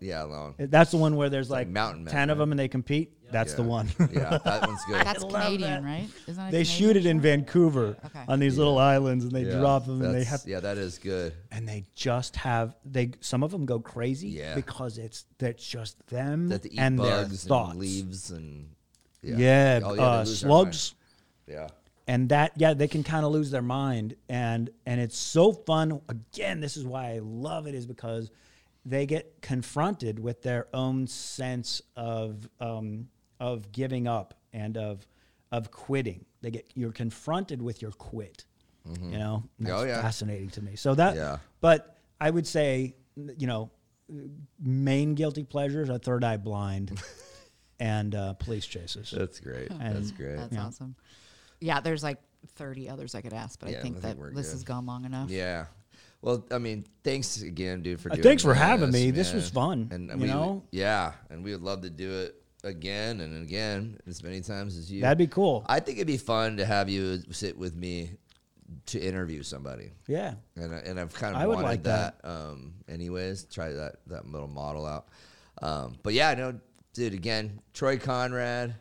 yeah, alone. That's the one where there's like like, Mountain Man, ten of right? them and they compete. That's the one. yeah, that one's good. That's love Canadian, that. right? Isn't that a they Canadian shoot it in show? Vancouver Okay. on these little islands and they Yeah, drop them and they that's- have Yeah, that is good. and they just have they some of them go crazy Yeah. because it's that's just them That they eat and their bugs thoughts. and leaves and. Yeah, Oh, they uh, lose their slugs. Yeah. And that yeah they can kind of lose their mind and and it's so fun again this is why i love it is because they get confronted with their own sense of um, of giving up and of of quitting they get you're confronted with your quit you know that's Oh, yeah. fascinating to me so that Yeah. but i would say you know main guilty pleasures are third eye blind and uh, police chases That's great. And That's great. That's Yeah. awesome. Yeah, there's like 30 others I could ask, but Yeah, I think I that think we're this good. has gone long enough. Yeah. Well, I mean, thanks again, dude, for Uh, doing thanks for this, having me. This was fun, And you we, know? yeah, and we would love to do it again and again as many times as you. That'd be cool. I think it'd be fun to have you sit with me to interview somebody, Yeah. I, and I've kind of I would wanted like that. Um, anyways, try that that little model out. Um, but yeah, no, dude. Again, Troy Conrad,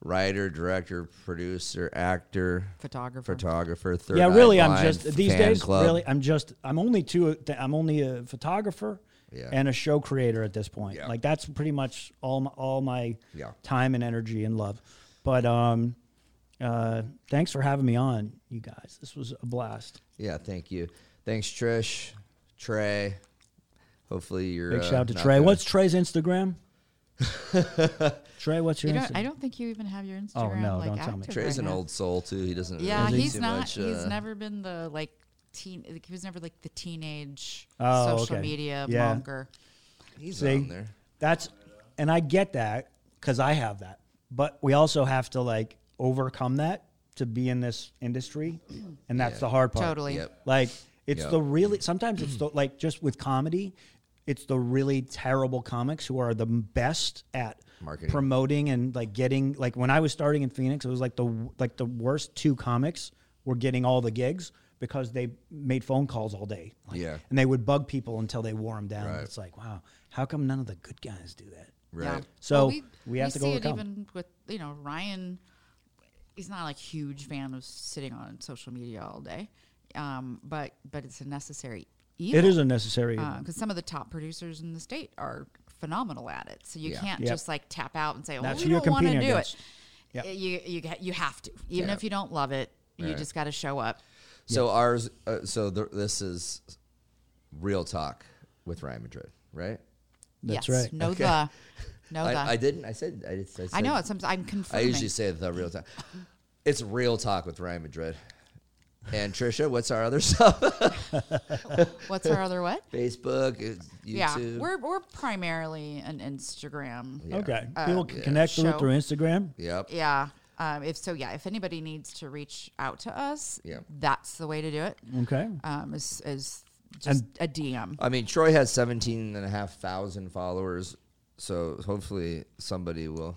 writer, director, producer, actor, Photographer. photographer. Third yeah, really, I'm Blind just these days. club. Really, I'm just. I'm only two. I'm only a photographer Yeah. and a show creator at this point. Yeah. Like that's pretty much all my, all my Yeah. time and energy and love. But um, uh, thanks for having me on, you guys. This was a blast. Yeah, thank you. Thanks, Trish, Trey. Hopefully you're. Big uh, shout out to Trey. gonna- What's Trey's Instagram? Trey, what's your You Insta- don't, I don't think you even have your Instagram. Oh, no, like, don't tell me. Trey's right an now. old soul too. He doesn't. Yeah, really do he's not. Much, he's uh, never been the like teen. like, He was never like the teenage Oh, social okay. media Yeah. monker. He's See? on there. That's and I get that because I have that, but we also have to like overcome that to be in this industry, and that's Yeah. the hard part. Totally. Yep. Like it's Yep. the really sometimes it's the like just with comedy, it's the really terrible comics who are the best at Marketing. promoting and like getting like when I was starting in Phoenix, it was like the like the worst two comics were getting all the gigs because they made phone calls all day. Like, Yeah. and they would bug people until they wore them down. Right. It's like, wow, how come none of the good guys do that? Right. So, Well, we have to go see it even with you know Ryan. He's not like huge fan of sitting on social media all day, um, but but it's a necessary evil. It is a necessary. because some of the top producers in the state are phenomenal at it. So you Yeah. can't Yep. just like tap out and say, "Oh, That's we don't want to competing do against. it." Yep. You you ha- you have to, even Yeah. if you don't love it. You Right. just got to show up. So ours. Uh, so th- this is real talk with Ryan Madrid, right? That's yes. right. No Okay. the. No the. I, I didn't. I said. I, I, said, I know it's. I'm confused. I confirming. usually say the real talk. It's real talk with Ryan Madrid. And Trisha, what's our other stuff? What's our other what? Facebook, uh, YouTube. Yeah, we're we're primarily an Instagram. Yeah. okay. Uh, People can connect with show. through Instagram. Yep. Yeah. Um, if so, yeah. If anybody needs to reach out to us, Yeah. that's the way to do it. Okay. Um, is is just And- a DM. I mean, Troy has 17 and a half thousand followers, so hopefully somebody will.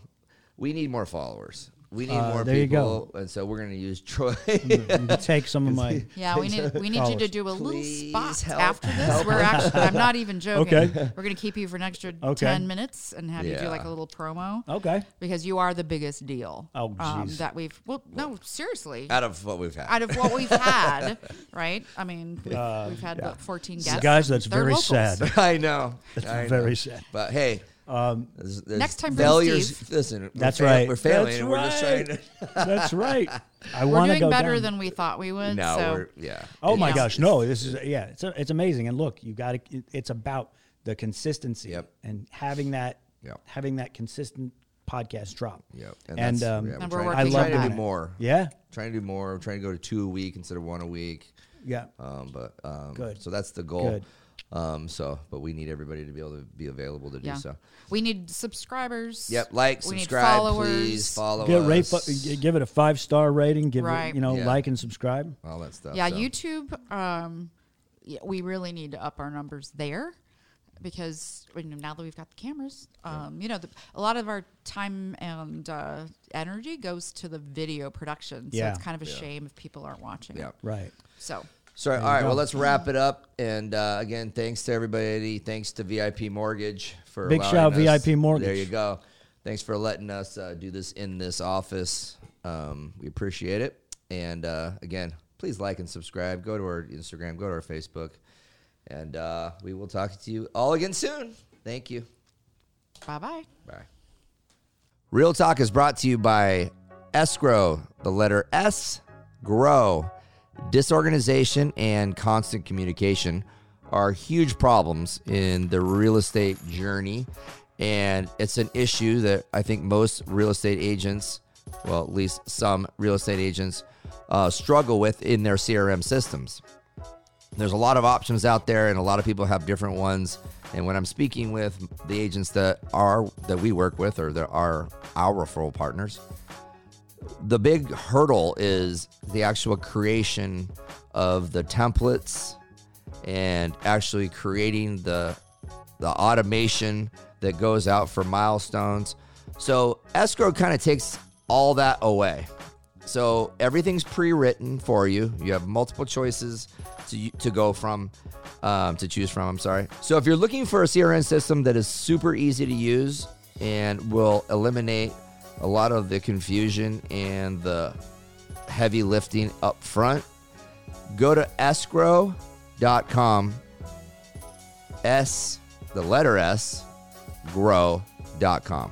We need more followers. We need Uh, more there you go. and so we're going to use Troy. you take some of my. Yeah, we need we need you to do a little spot help- after this. We're actually I'm not even joking. Okay. We're gonna keep you for an extra Okay. ten minutes and have you do like a little promo Okay. because you are the biggest deal. Oh, um, that we've well no seriously Out of what we've had, out of what we've had, right? I mean, we've, we've had what, 14 guests. Guys, that's very locals. sad. I know. I know. very sad. But hey, Um, there's, there's Next time bring failures. Steve. Listen, we're That's fail- right. We're failing, That's and we're just right. trying to. that's right. I We're want to doing go better down. than we thought we would. No, so we're yeah. Oh my Yeah. gosh, no! This is yeah, it's it's amazing. And look, you got to. It's about the consistency Yep. and having that Yep. having that consistent podcast drop. Yep. And, that's- um, yeah, we're we're trying, working we're trying on to it. do more. Yeah, Trying to do more. I'm Trying to go to two a week instead of one a week. yeah. Um, but um, Good. So that's the goal. Good. Um, so, but we need everybody to be able to be available to yeah, do so. we need subscribers. Yep. Like, We need subscribe, followers. please follow Get us. fi- give it a five star rating. Give Right. it, you know, Yeah. like and subscribe. all that stuff. Yeah, so. YouTube. Um, yeah, we really need to up our numbers there because you know, now that we've got the cameras, um, you know, the, a lot of our time and uh, energy goes to the video production. So Yeah. it's kind of a Yeah. shame if people aren't watching. Yeah. It. Right. So So, all right, go. Well, let's wrap it up. And uh, again, thanks to everybody. Thanks to VIP Mortgage for Big shout, us- VIP Mortgage. There you go. Thanks for letting us uh, do this in this office. Um, we appreciate it. And uh, again, please like and subscribe. Go to our Instagram. Go to our Facebook. And uh, we will talk to you all again soon. Thank you. bye bye. Bye. Real Talk is brought to you by Escrow, the letter S, grow. Disorganization and constant communication are huge problems in the real estate journey. And it's an issue that I think most real estate agents, well, at least some real estate agents, uh, struggle with in their CRM systems there's a lot of options out there and a lot of people have different ones and when i'm speaking with the agents that are that we work with or that are our referral partners the big hurdle is the actual creation of the templates and actually creating the the automation that goes out for milestones so escrow kind of takes all that away so everything's pre-written for you. You have multiple choices to to go from, um, to choose from. I'm sorry. So if you're looking for a CRM system that is super easy to use and will eliminate a lot of the confusion and the heavy lifting up front, go to escrow.com. S, the letter S, grow.com.